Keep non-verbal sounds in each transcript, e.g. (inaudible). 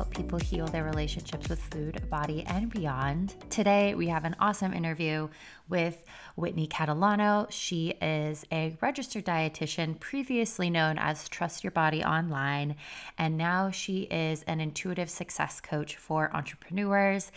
help people heal their relationships with food, body, and beyond. Today, we have an awesome interview with Whitney Catalano. She is a registered dietitian, previously known as Trust Your Body Online, and now she is an intuitive success coach for entrepreneurs.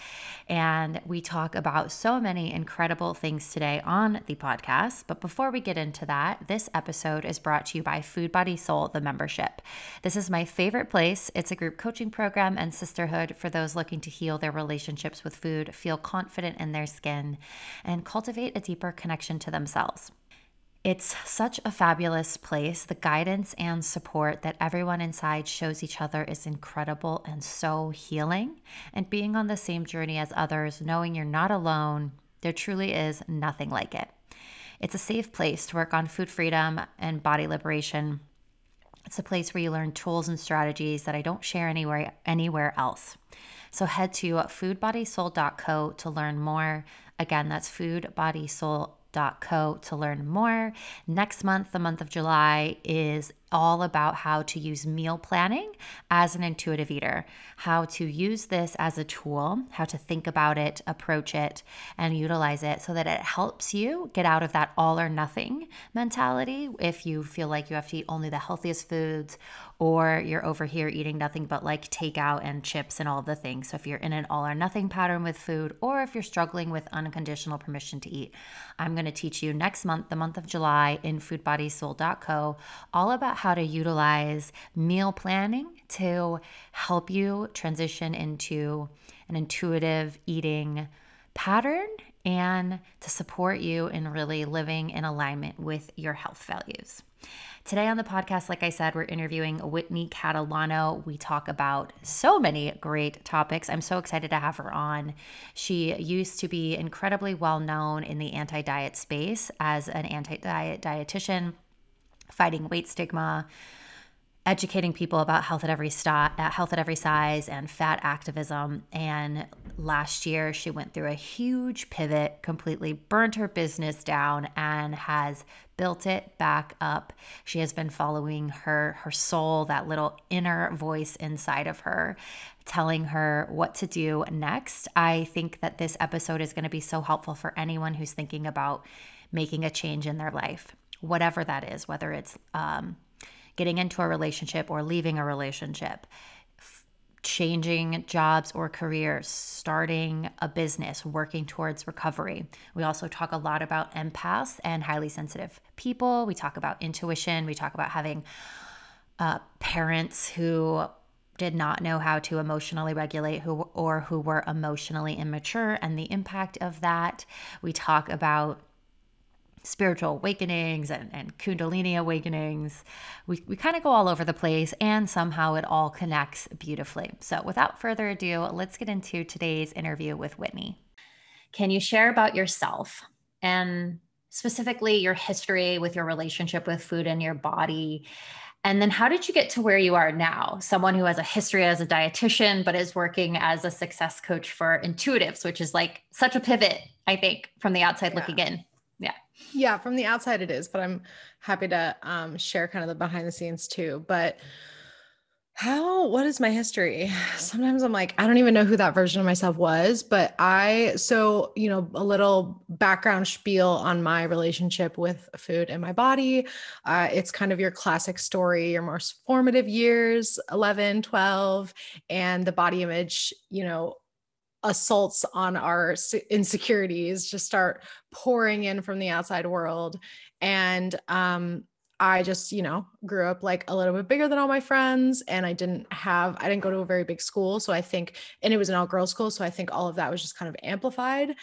And we talk about so many incredible things today on the podcast. But before we get into that, this episode is brought to you by Food Body Soul, the membership. This is my favorite place. It's a group coaching program and sisterhood for those looking to heal their relationships with food, feel confident in their skin, and cultivate a deeper connection to themselves. It's such a fabulous place. The guidance and support that everyone inside shows each other is incredible and so healing. And being on the same journey as others, knowing you're not alone, there truly is nothing like it. It's a safe place to work on food freedom and body liberation. It's a place where you learn tools and strategies that I don't share anywhere anywhere else. So head to foodbodysoul.co to learn more. Again, that's foodbodysoul.co to learn more. Next month, the month of July, is all about how to use meal planning as an intuitive eater, how to use this as a tool, how to think about it, approach it, and utilize it so that it helps you get out of that all or nothing mentality. If you feel like you have to eat only the healthiest foods, or you're over here eating nothing but like takeout and chips and all the things. So if you're in an all or nothing pattern with food, or if you're struggling with unconditional permission to eat, I'm going to teach you next month, the month of July, in foodbodysoul.co, all about how to utilize meal planning to help you transition into an intuitive eating pattern and to support you in really living in alignment with your health values. Today on the podcast, like I said, we're interviewing Whitney Catalano. We talk about so many great topics. I'm so excited to have her on. She used to be incredibly well known in the anti diet space as an anti diet dietitian fighting weight stigma, educating people about health at every st- health at every size and fat activism. And last year she went through a huge pivot completely burned her business down and has built it back up. She has been following her her soul that little inner voice inside of her telling her what to do next. I think that this episode is going to be so helpful for anyone who's thinking about making a change in their life whatever that is, whether it's um, getting into a relationship or leaving a relationship, f- changing jobs or careers, starting a business, working towards recovery. We also talk a lot about empaths and highly sensitive people. We talk about intuition. We talk about having uh, parents who did not know how to emotionally regulate who or who were emotionally immature and the impact of that. We talk about spiritual awakenings and, and kundalini awakenings. We, we kind of go all over the place and somehow it all connects beautifully. So, without further ado, let's get into today's interview with Whitney. Can you share about yourself and specifically your history with your relationship with food and your body? And then, how did you get to where you are now? Someone who has a history as a dietitian, but is working as a success coach for intuitives, which is like such a pivot, I think, from the outside yeah. looking in. Yeah. From the outside it is, but I'm happy to um, share kind of the behind the scenes too. But how what is my history (sighs) sometimes i'm like i don't even know who that version of myself was but i so you know a little background spiel on my relationship with food and my body uh, it's kind of your classic story your most formative years 11 12 and the body image you know assaults on our insecurities just start pouring in from the outside world and um I just, you know, grew up like a little bit bigger than all my friends and I didn't have I didn't go to a very big school, so I think and it was an all girls school, so I think all of that was just kind of amplified.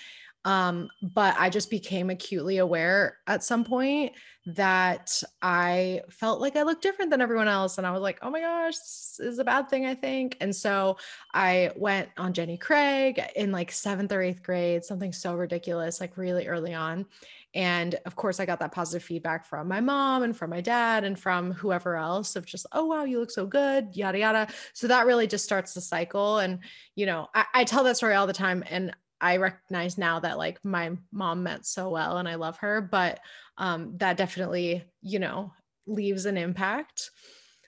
Um, but I just became acutely aware at some point that I felt like I looked different than everyone else. And I was like, oh my gosh, this is a bad thing, I think. And so I went on Jenny Craig in like seventh or eighth grade, something so ridiculous, like really early on. And of course, I got that positive feedback from my mom and from my dad and from whoever else of just, oh, wow, you look so good, yada, yada. So that really just starts the cycle. And, you know, I, I tell that story all the time. And I recognize now that like my mom meant so well and I love her, but um, that definitely, you know, leaves an impact.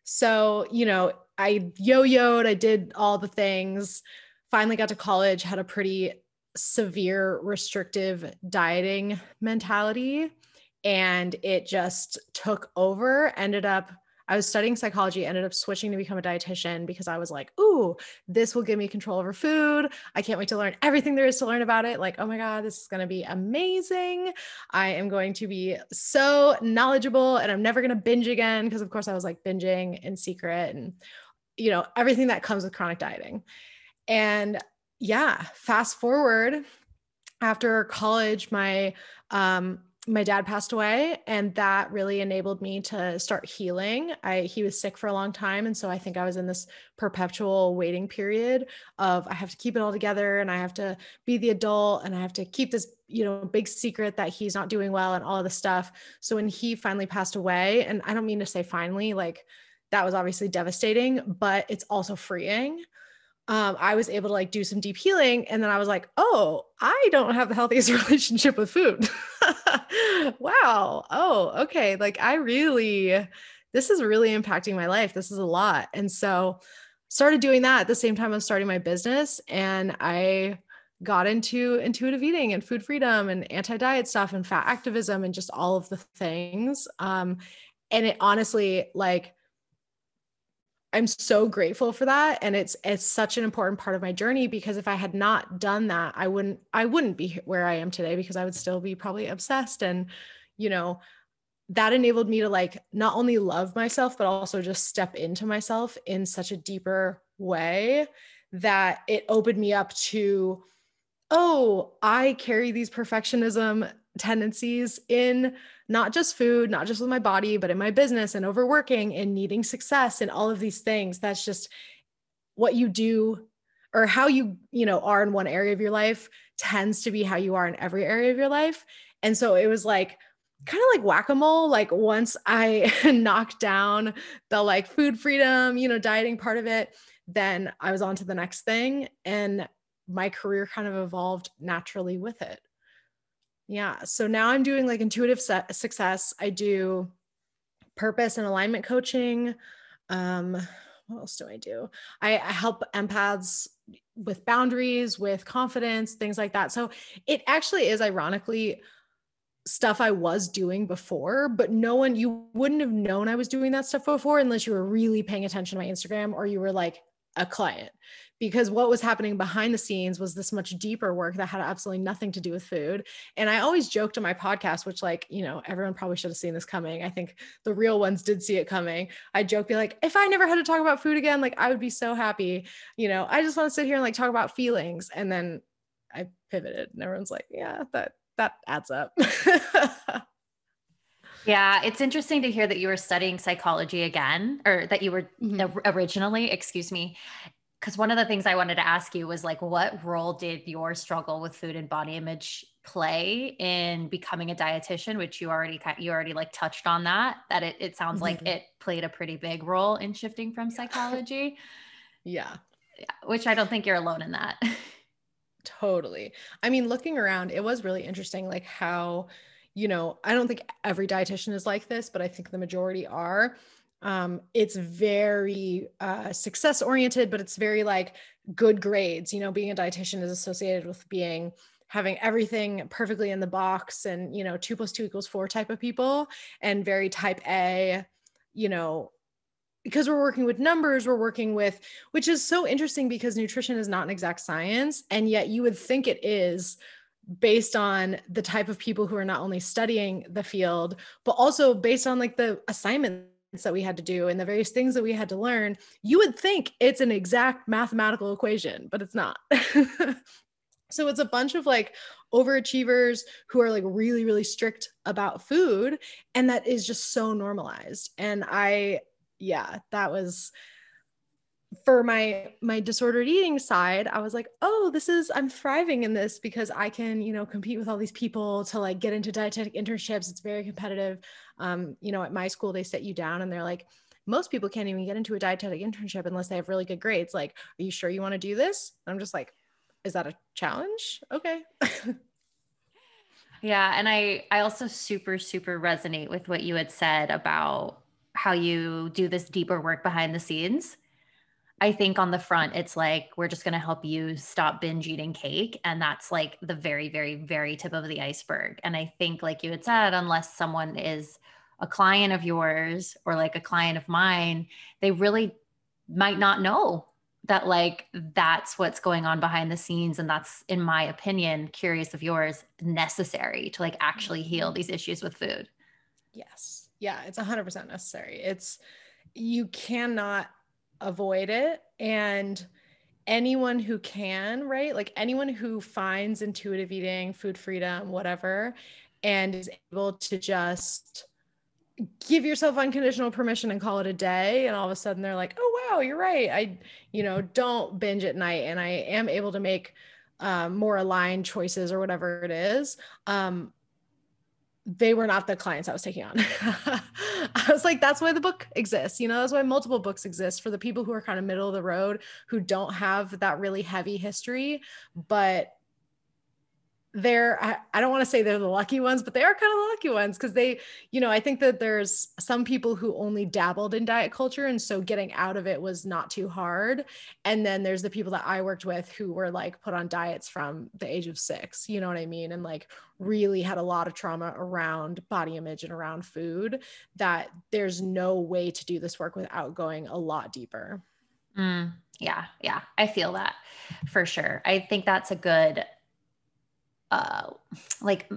So, you know, I yo-yoed, I did all the things. Finally got to college, had a pretty severe restrictive dieting mentality and it just took over ended up I was studying psychology, ended up switching to become a dietitian because I was like, ooh, this will give me control over food. I can't wait to learn everything there is to learn about it. Like, oh my God, this is going to be amazing. I am going to be so knowledgeable and I'm never going to binge again. Because, of course, I was like binging in secret and, you know, everything that comes with chronic dieting. And yeah, fast forward after college, my um, my dad passed away and that really enabled me to start healing. I he was sick for a long time and so i think i was in this perpetual waiting period of i have to keep it all together and i have to be the adult and i have to keep this you know big secret that he's not doing well and all of the stuff. So when he finally passed away and i don't mean to say finally like that was obviously devastating but it's also freeing um, I was able to like do some deep healing. And then I was like, oh, I don't have the healthiest (laughs) relationship with food. (laughs) wow. Oh, okay. Like I really, this is really impacting my life. This is a lot. And so started doing that at the same time I was starting my business. And I got into intuitive eating and food freedom and anti-diet stuff and fat activism and just all of the things. Um, and it honestly like I'm so grateful for that and it's it's such an important part of my journey because if I had not done that I wouldn't I wouldn't be where I am today because I would still be probably obsessed and you know that enabled me to like not only love myself but also just step into myself in such a deeper way that it opened me up to oh I carry these perfectionism tendencies in not just food, not just with my body, but in my business and overworking and needing success and all of these things. That's just what you do or how you, you know, are in one area of your life tends to be how you are in every area of your life. And so it was like kind of like whack-a-mole like once I (laughs) knocked down the like food freedom, you know, dieting part of it, then I was on to the next thing and my career kind of evolved naturally with it. Yeah. So now I'm doing like intuitive success. I do purpose and alignment coaching. Um, what else do I do? I, I help empaths with boundaries, with confidence, things like that. So it actually is ironically stuff I was doing before, but no one, you wouldn't have known I was doing that stuff before unless you were really paying attention to my Instagram or you were like a client because what was happening behind the scenes was this much deeper work that had absolutely nothing to do with food. And I always joked on my podcast, which, like, you know, everyone probably should have seen this coming. I think the real ones did see it coming. I joke, be like, if I never had to talk about food again, like, I would be so happy. You know, I just want to sit here and like talk about feelings. And then I pivoted, and everyone's like, yeah, that that adds up. (laughs) Yeah, it's interesting to hear that you were studying psychology again, or that you were mm-hmm. originally, excuse me. Because one of the things I wanted to ask you was like, what role did your struggle with food and body image play in becoming a dietitian? Which you already you already like touched on that. That it it sounds mm-hmm. like it played a pretty big role in shifting from (laughs) psychology. yeah. yeah, which I don't think you're alone in that. (laughs) totally. I mean, looking around, it was really interesting, like how you know, I don't think every dietitian is like this, but I think the majority are. Um, it's very uh, success oriented, but it's very like good grades. You know, being a dietitian is associated with being having everything perfectly in the box and you know two plus two equals four type of people and very type a you know because we're working with numbers we're working with which is so interesting because nutrition is not an exact science and yet you would think it is based on the type of people who are not only studying the field but also based on like the assignments that we had to do and the various things that we had to learn you would think it's an exact mathematical equation but it's not. (laughs) So it's a bunch of like overachievers who are like really really strict about food and that is just so normalized. And i yeah that was for my my disordered eating side i was like oh this is i'm thriving in this because i can you know compete with all these people to like get into dietetic internships. It's very competitive. Um, you know at my school they set you down and they're like most people can't even get into a dietetic internship unless they have really good grades. Like are you sure you want to do this? I'm just like is that a challenge? Okay. (laughs) Yeah and i i also super super resonate with what you had said about how you do this deeper work behind the scenes I think on the front, it's like, we're just going to help you stop binge eating cake. And that's like the very, very, very tip of the iceberg. And I think, like you had said, unless someone is a client of yours or like a client of mine, they really might not know that like that's what's going on behind the scenes and that's in my opinion curious of yours necessary to like actually heal mm-hmm. these issues with food yes yeah it's 100% necessary it's you cannot avoid it. And anyone who can right? Like anyone who finds intuitive eating food freedom whatever and is able to just give yourself unconditional permission and call it a day and all of a sudden they're like oh wow you're right. I you know don't binge at night and i am able to make um, more aligned choices or whatever it is um, they were not the clients I was taking on. (laughs) I was like, that's why the book exists. You know, that's why multiple books exist for the people who are kind of middle of the road, who don't have that really heavy history, but they're I, I don't want to say they're the lucky ones but they are kind of the lucky ones because they you know i think that there's some people who only dabbled in diet culture and so getting out of it was not too hard. And then there's the people that i worked with who were like put on diets from the age of six you know what i mean? And like really had a lot of trauma around body image and around food that there's no way to do this work without going a lot deeper. Mm, yeah yeah i feel that for sure. I think that's a good uh, like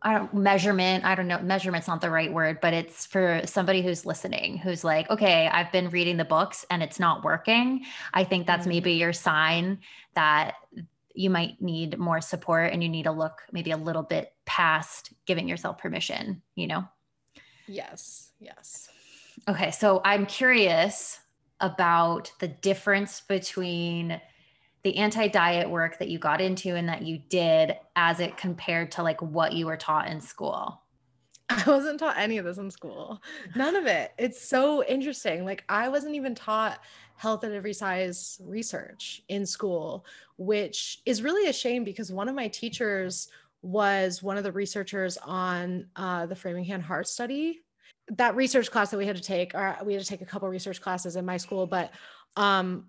I don't measurement. I don't know. Measurement's not the right word, but it's for somebody who's listening, who's like, okay, I've been reading the books and it's not working. I think that's mm-hmm. maybe your sign that you might need more support and you need to look maybe a little bit past giving yourself permission, you know? Yes. Yes. Okay. So I'm curious about the difference between the anti-diet work that you got into and that you did as it compared to like what you were taught in school (laughs) I wasn't taught any of this in school. None of it. It's so interesting. Like I wasn't even taught health at every size research in school, which is really a shame because one of my teachers was one of the researchers on uh, the Framingham Heart Study. That research class that we had to take, or we had to take a couple research classes in my school, but um,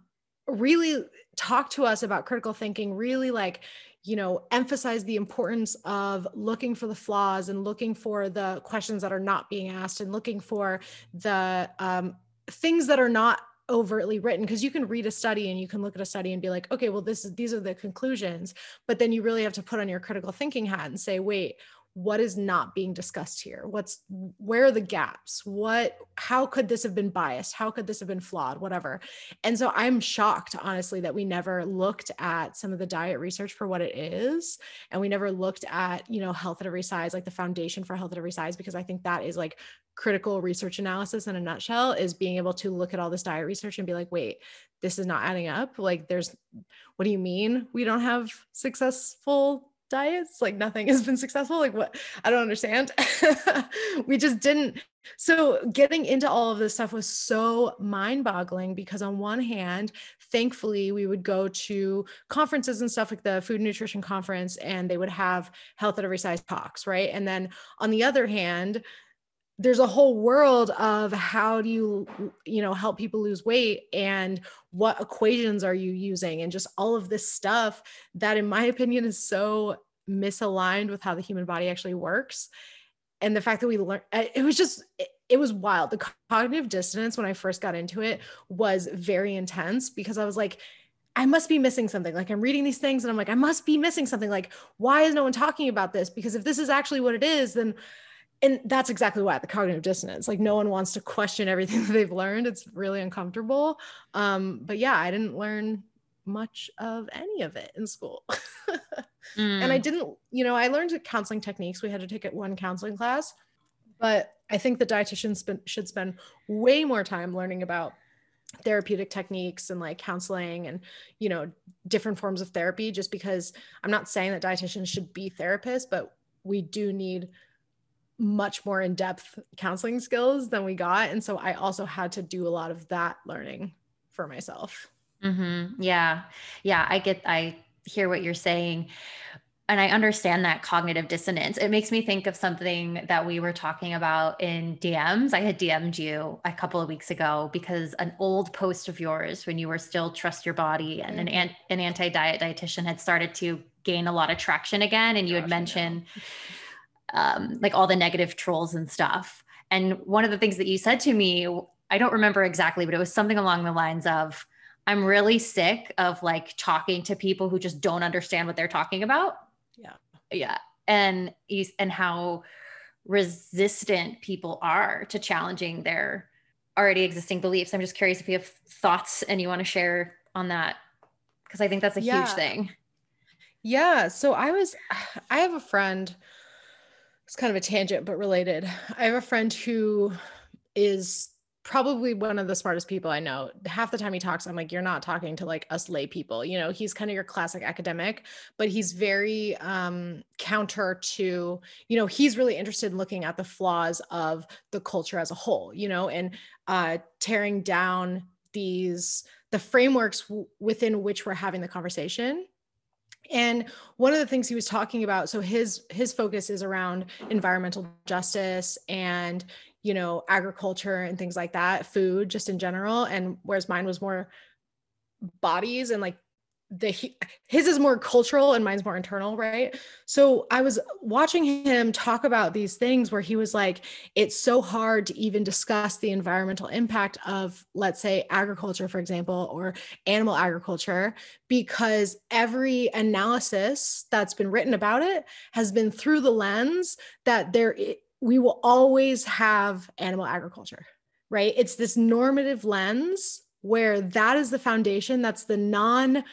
really talk to us about critical thinking, really like, you know, emphasize the importance of looking for the flaws and looking for the questions that are not being asked and looking for the um, things that are not overtly written. Because you can read a study and you can look at a study and be like okay well this is these are the conclusions but then you really have to put on your critical thinking hat and say wait what is not being discussed here? What's where are the gaps? What how could this have been biased? How could this have been flawed? Whatever. And so i'm shocked honestly that we never looked at some of the diet research for what it is and we never looked at you know health at every size like the foundation for health at every size because i think that is like critical research analysis in a nutshell is being able to look at all this diet research and be like wait this is not adding up? Like there's what do you mean we don't have successful diets like nothing has been successful like what i don't understand. (laughs) We just didn't. So getting into all of this stuff was so mind-boggling because on one hand thankfully we would go to conferences and stuff like the food and nutrition conference and they would have health at every size talks right? And then on the other hand there's a whole world of how do you you know help people lose weight and what equations are you using and just all of this stuff that in my opinion is so misaligned with how the human body actually works and the fact that we learned it was just it, it was wild the cognitive dissonance when i first got into it was very intense because i was like I must be missing something. Like I'm reading these things and I'm like, I must be missing something. Like, why is no one talking about this? Because if this is actually what it is, then and that's exactly why the cognitive dissonance. Like no one wants to question everything (laughs) that they've learned. It's really uncomfortable. Um, but yeah i didn't learn much of any of it in school. Mm. (laughs) and i mm. didn't you know i learned counseling techniques. We had to take it one counseling class. But i think the dietitians should spend way more time learning about therapeutic techniques and like counseling and you know different forms of therapy just because i'm not saying that dietitians should be therapists but we do need much more in-depth counseling skills than we got and so i also had to do a lot of that learning for myself mm-hmm. yeah yeah i get i hear what you're saying and I understand that cognitive dissonance. It makes me think of something that we were talking about in DMs. I had DM'd you a couple of weeks ago because an old post of yours when you were still trust your body and mm-hmm. an, an anti-diet dietitian had started to gain a lot of traction again. And you Gosh, had mentioned um, like all the negative trolls and stuff. And one of the things that you said to me, I don't remember exactly, but it was something along the lines of, I'm really sick of like talking to people who just don't understand what they're talking about yeah. Yeah. And and how resistant people are to challenging their already existing beliefs. I'm just curious if you have thoughts and you want to share on that because I think that's a yeah. huge thing. Yeah. So I was, (sighs) I have a friend, it's kind of a tangent, but related. I have a friend who is probably one of the smartest people I know. Half the time he talks, I'm like, you're not talking to like us lay people. You know, he's kind of your classic academic, but he's very um, counter to, you know, he's really interested in looking at the flaws of the culture as a whole, you know, and uh, tearing down these, the frameworks w- within which we're having the conversation and one of the things he was talking about so his his focus is around environmental justice and you know, agriculture and things like that, food just in general. And whereas mine was more bodies and like the his is more cultural and mine's more internal right so i was watching him talk about these things where he was like it's so hard to even discuss the environmental impact of let's say agriculture for example or animal agriculture because every analysis that's been written about it has been through the lens that there we will always have animal agriculture, right? It's this normative lens where that is the foundation, that's the non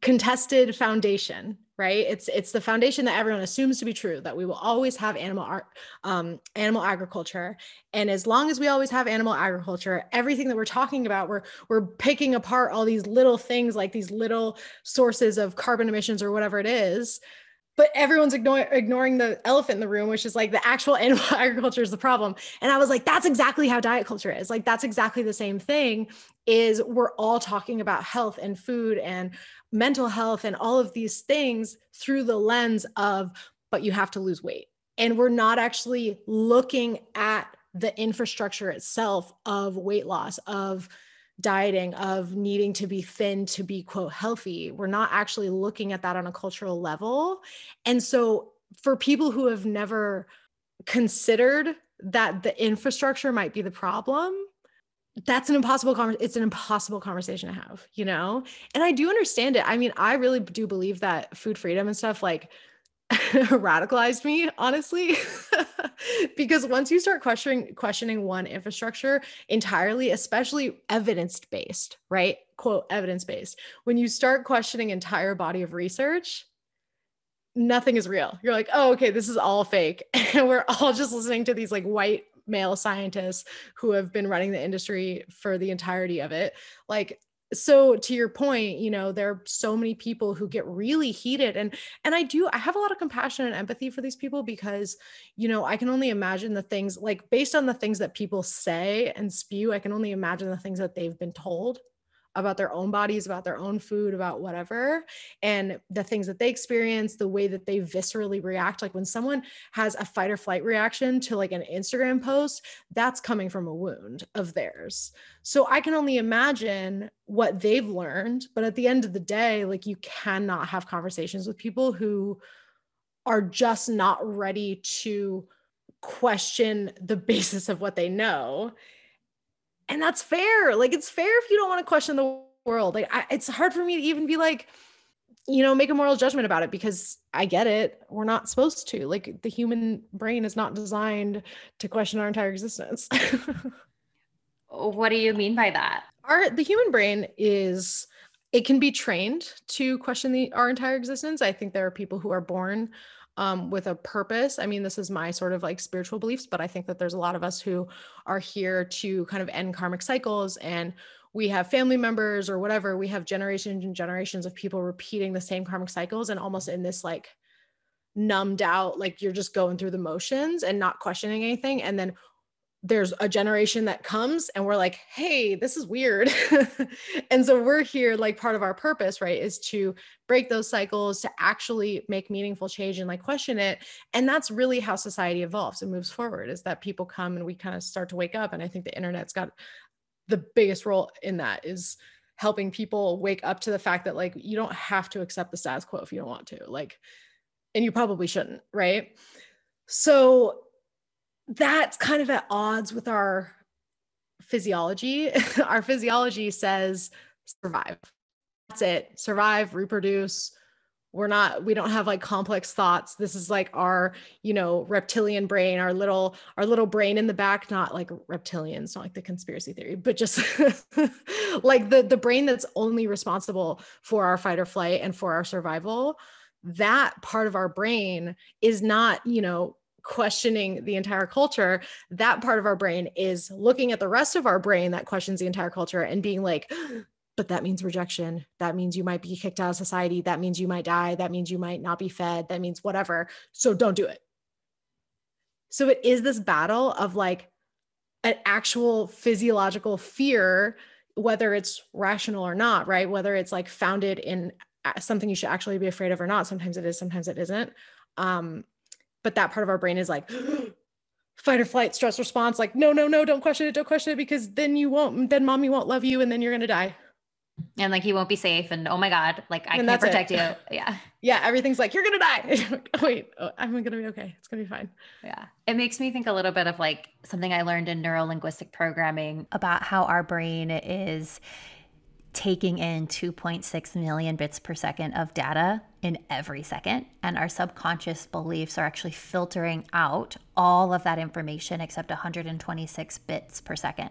contested foundation right? It's it's the foundation that everyone assumes to be true that we will always have animal art um, animal agriculture. And as long as we always have animal agriculture everything that we're talking about we're we're picking apart all these little things like these little sources of carbon emissions or whatever it is but everyone's ignoring ignoring the elephant in the room which is like the actual (laughs) animal agriculture is the problem. And i was like that's exactly how diet culture is. Like that's exactly the same thing is we're all talking about health and food and mental health and all of these things through the lens of but you have to lose weight. And we're not actually looking at the infrastructure itself of weight loss of dieting of needing to be thin to be quote healthy. We're not actually looking at that on a cultural level. And so for people who have never considered that the infrastructure might be the problem that's an impossible conversation it's an impossible conversation to have you know? And i do understand it. I mean i really do believe that food freedom and stuff like (laughs) radicalized me honestly. (laughs) Because once you start questioning questioning one infrastructure entirely especially evidence based right? Quote evidence based when you start questioning entire body of research nothing is real. You're like oh okay this is all fake. (laughs) And we're all just listening to these like white male scientists who have been running the industry for the entirety of it. Like so to your point you know there are so many people who get really heated and and i do i have a lot of compassion and empathy for these people because you know i can only imagine the things like based on the things that people say and spew i can only imagine the things that they've been told about their own bodies, about their own food, about whatever, and the things that they experience, the way that they viscerally react. Like when someone has a fight or flight reaction to like an Instagram post, that's coming from a wound of theirs. So I can only imagine what they've learned. But at the end of the day, like you cannot have conversations with people who are just not ready to question the (laughs) basis of what they know and that's fair like it's fair if you don't want to question the world like I, it's hard for me to even be like you know make a moral judgment about it because i get it we're not supposed to like the human brain is not designed to question our entire existence. (laughs) What do you mean by that? Our the human brain is it can be trained to question the our entire existence i think there are people who are born um, with a purpose. I mean, this is my sort of like spiritual beliefs, but I think that there's a lot of us who are here to kind of end karmic cycles and we have family members or whatever. We have generations and generations of people repeating the same karmic cycles and almost in this like numbed out, like you're just going through the motions and not questioning anything. And then there's a generation that comes and we're like, hey, this is weird. (laughs) and so we're here, like part of our purpose, right, is to break those cycles, to actually make meaningful change and like question it. And that's really how society evolves and moves forward is that people come and we kind of start to wake up. And I think the internet's got the biggest role in that is helping people wake up to the fact that like you don't have to accept the status quo if you don't want to. Like, and you probably shouldn't, right? So that's kind of at odds with our physiology. (laughs) our physiology says survive. That's it. Survive, reproduce. We're not, we don't have like complex thoughts. This is like our, you know, reptilian brain, our little, our little brain in the back, not like reptilians, not like the conspiracy theory, but just (laughs) like the the brain that's only responsible for our fight or flight and for our survival. That part of our brain is not, you know, questioning the entire culture, that part of our brain is looking at the rest of our brain that questions the entire culture and being like, (gasps) but that means rejection. That means you might be kicked out of society. That means you might die. That means you might not be fed. That means whatever. So don't do it. So it is this battle of like an actual physiological fear, whether it's rational or not, right? Whether it's like founded in uh, something you should actually be afraid of or not. Sometimes it is, sometimes it isn't. Um, but that part of our brain is like (gasps) fight or flight stress response like no no no don't question it don't question it because then you won't then mommy won't love you and then you're gonna die. And like you won't be safe and oh my god like i and can't protect it. you. (laughs) Yeah. Yeah everything's like you're gonna die. (laughs) Oh, wait oh, i'm gonna be okay? It's gonna be fine. Yeah. It makes me think a little bit of like something i learned in neuro linguistic programming about how our brain is taking in 2.6 million bits per second of data in every second. And our subconscious beliefs are actually filtering out all of that information except 126 bits per second.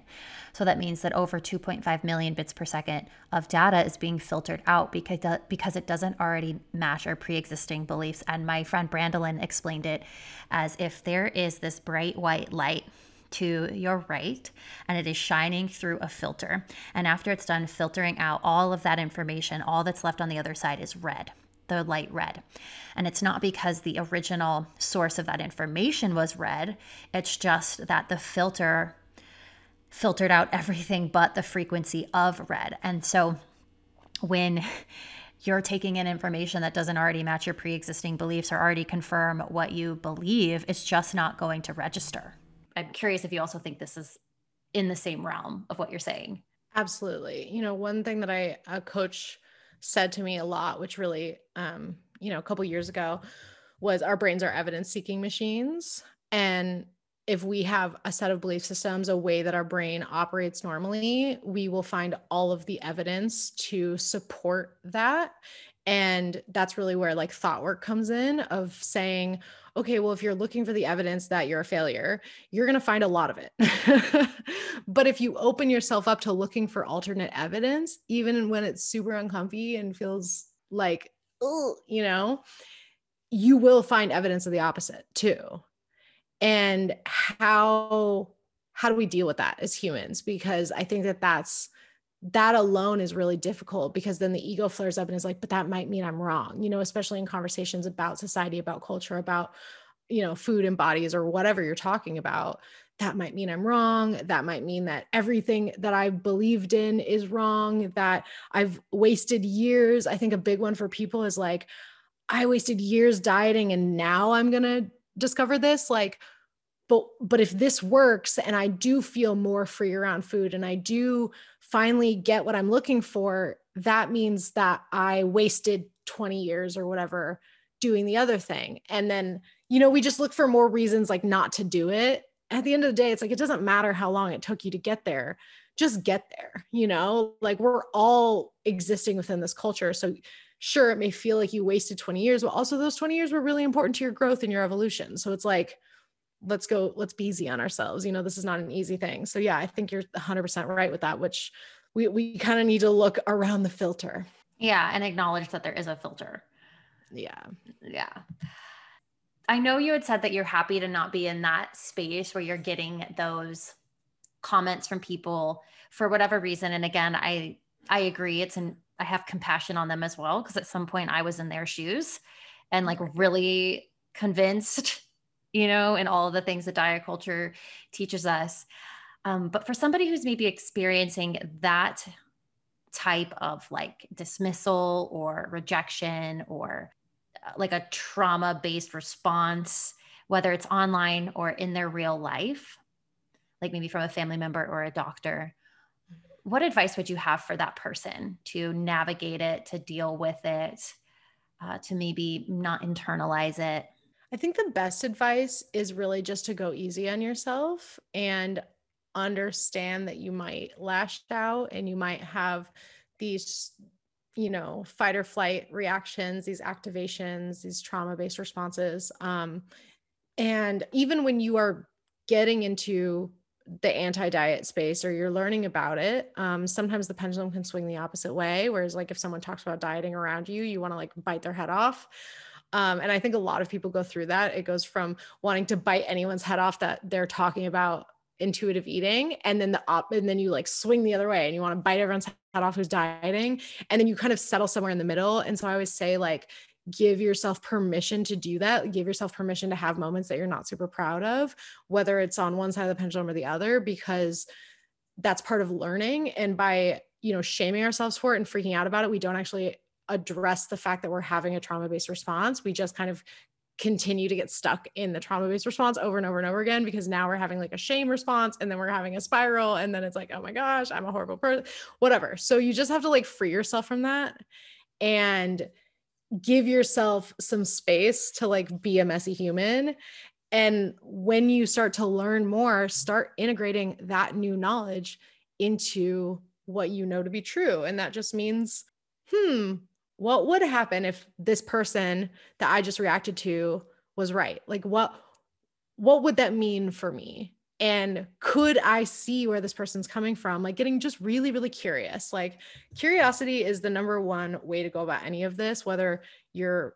So that means that over 2.5 million bits per second of data is being filtered out because, because it doesn't already match our pre existing beliefs. And my friend Brandolyn explained it as if there is this bright white light to your right and it is shining through a filter. And after it's done filtering out all of that information, all that's left on the other side is red the light red. And it's not because the original source of that information was red, it's just that the filter filtered out everything but the frequency of red. And so when you're taking in information that doesn't already match your pre existing beliefs or already confirm what you believe, it's just not going to register. I'm curious if you also think this is in the same realm of what you're saying. Absolutely. You know, one thing that I a coach said to me a lot, which really, um, you know, a couple years ago, was our brains are evidence seeking machines, and if we have a set of belief systems, a way that our brain operates normally, we will find all of the evidence to support that. And that's really where like thought work comes in of saying, okay, well, if you're looking for the evidence that you're a failure, you're going to find a lot of it. (laughs) but if you open yourself up to looking for alternate evidence, even when it's super uncomfy and feels like, oh, you know, you will find evidence of the opposite too. And how how do we deal with that as humans? Because I think that that's that alone is really difficult because then the ego flares up and is like, but that might mean I'm wrong, you know, especially in conversations about society, about culture, about, you know, food and bodies or whatever you're talking about. That might mean I'm wrong. That might mean that everything that I believed in is wrong, that I've wasted years. I think a big one for people is like, I wasted years dieting and now I'm going to discover this. Like, but but if this works and i do feel more free around food and i do finally get what i'm looking for that means that i wasted 20 years or whatever doing the other thing. And then you know we just look for more reasons like not to do it. At the end of the day it's like it doesn't matter how long it took you to get there. Just get there you know? Like we're all existing within this culture. So sure it may feel like you wasted 20 years but also those 20 years were really important to your growth and your evolution. So it's like let's go let's be easy on ourselves you know this is not an easy thing. So yeah i think you're 100% right with that which we we kind of need to look around the filter. Yeah and acknowledge that there is a filter. Yeah. Yeah. I know you had said that you're happy to not be in that space where you're getting those comments from people for whatever reason. And again i i agree it's an i have compassion on them as well because at some point i was in their shoes and like really convinced you know, and all of the things that diet culture teaches us. Um, but for somebody who's maybe experiencing that type of like dismissal or rejection or uh, like a trauma based response, whether it's online or in their real life, like maybe from a family member or a doctor, what advice would you have for that person to navigate it, to deal with it, uh, to maybe not internalize it? I think the best advice is really just to go easy on yourself and understand that you might lash out and you might have these you know fight or flight reactions these activations these trauma based responses. Um, and even when you are getting into the anti-diet space or you're learning about it um, sometimes the pendulum can swing the opposite way whereas like if someone talks about dieting around you you want to like bite their head off um, and i think a lot of people go through that. It goes from wanting to bite anyone's head off that they're talking about intuitive eating and then the op and then you like swing the other way and you want to bite everyone's head off who's dieting and then you kind of settle somewhere in the middle. And so i always say like give yourself permission to do that. Give yourself permission to have moments that you're not super proud of whether it's on one side of the pendulum or the other because that's part of learning. And by you know shaming ourselves for it and freaking out about it we don't actually address the fact that we're having a trauma based response. We just kind of continue to get stuck in the trauma based response over and over and over again because now we're having like a shame response and then we're having a spiral and then it's like oh my gosh i'm a horrible person whatever. So you just have to like free yourself from that and give yourself some space to like be a messy human. And when you start to learn more start integrating that new knowledge into what you know to be true. And that just means hmm what would happen if this person that I just reacted to was right? Like what what would that mean for me? And could I see where this person's coming from? Like getting just really, really curious. Like curiosity is the number one way to go about any of this, whether you're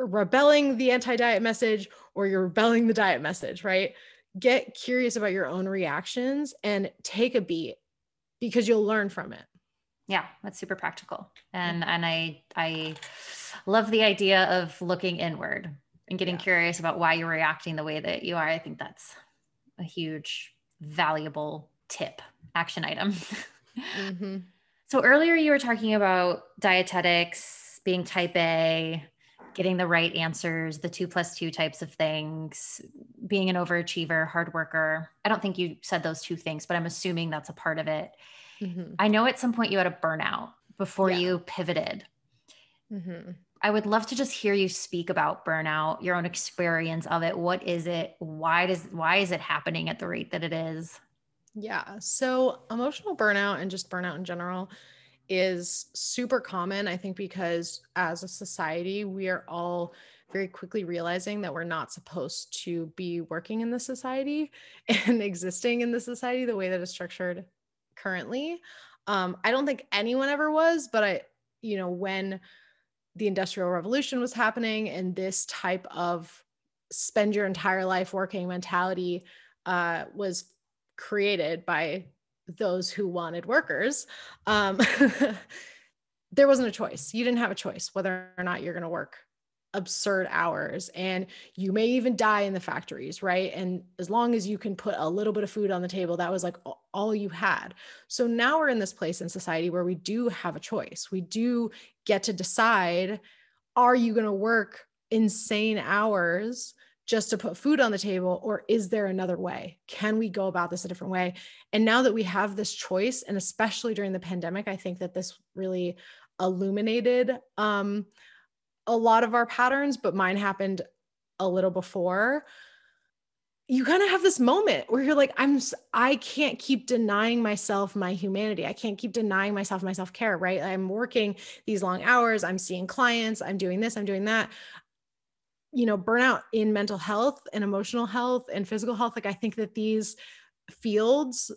rebelling the anti-diet message or you're rebelling the diet message, right? Get curious about your own reactions and take a beat because you'll learn from it yeah that's super practical. And and i i love the idea of looking inward and getting yeah. curious about why you're reacting the way that you are. I think that's a huge valuable tip action item. (laughs) Mm-hmm. so earlier you were talking about dietetics being type a getting the right answers the two plus two types of things being an overachiever hard worker. I don't think you said those two things but i'm assuming that's a part of it Mm-hmm. I know at some point you had a burnout before yeah. you pivoted. Mm-hmm. I would love to just hear you speak about burnout, your own experience of it. What is it? Why does why is it happening at the rate that it is? Yeah. So emotional burnout and just burnout in general is super common, I think, because as a society, we are all very quickly realizing that we're not supposed to be working in the society (laughs) and existing in the society the way that it's structured currently. Um, I don't think anyone ever was, but I, you know, when the Industrial Revolution was happening and this type of spend your entire life working mentality uh, was created by those who wanted workers, um, (laughs) there wasn't a choice. You didn't have a choice whether or not you're going to work absurd hours and you may even die in the factories right? And as long as you can put a little bit of food on the table that was like all you had. So now we're in this place in society where we do have a choice. We do get to decide are you going to work insane hours just to put food on the table or is there another way? Can we go about this a different way? And now that we have this choice and especially during the pandemic i think that this really illuminated um, a lot of our patterns, but mine happened a little before. You kind of have this moment where you're like, I'm, I can't keep denying myself my humanity. I can't keep denying myself my self care, right? I'm working these long hours. I'm seeing clients. I'm doing this. I'm doing that. You know, burnout in mental health and emotional health and physical health. Like, I think that these fields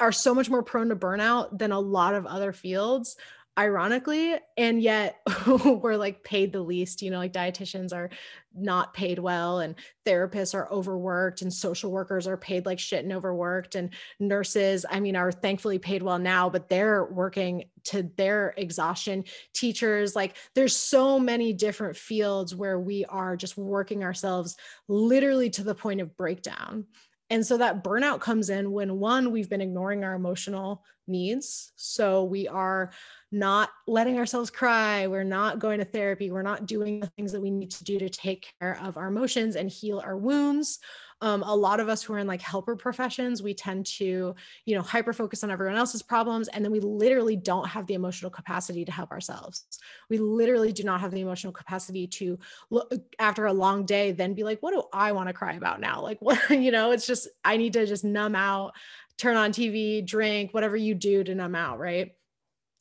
are so much more prone to burnout than a lot of other fields ironically and yet (laughs) we're like paid the least you know like dietitians are not paid well and therapists are overworked and social workers are paid like shit and overworked and nurses i mean are thankfully paid well now but they're working to their exhaustion. Teachers like there's so many different fields where we are just working ourselves literally to the point of breakdown and so that burnout comes in when one, we've been ignoring our emotional needs. So we are not letting ourselves cry. We're not going to therapy. We're not doing the things that we need to do to take care of our emotions and heal our wounds um, a lot of us who are in like helper professions we tend to you know hyper focus on everyone else's problems and then we literally don't have the emotional capacity to help ourselves. We literally do not have the emotional capacity to look after a long day then be like what do i want to cry about now? Like (laughs) what you know it's just i need to just numb out turn on tv drink whatever you do to numb out right?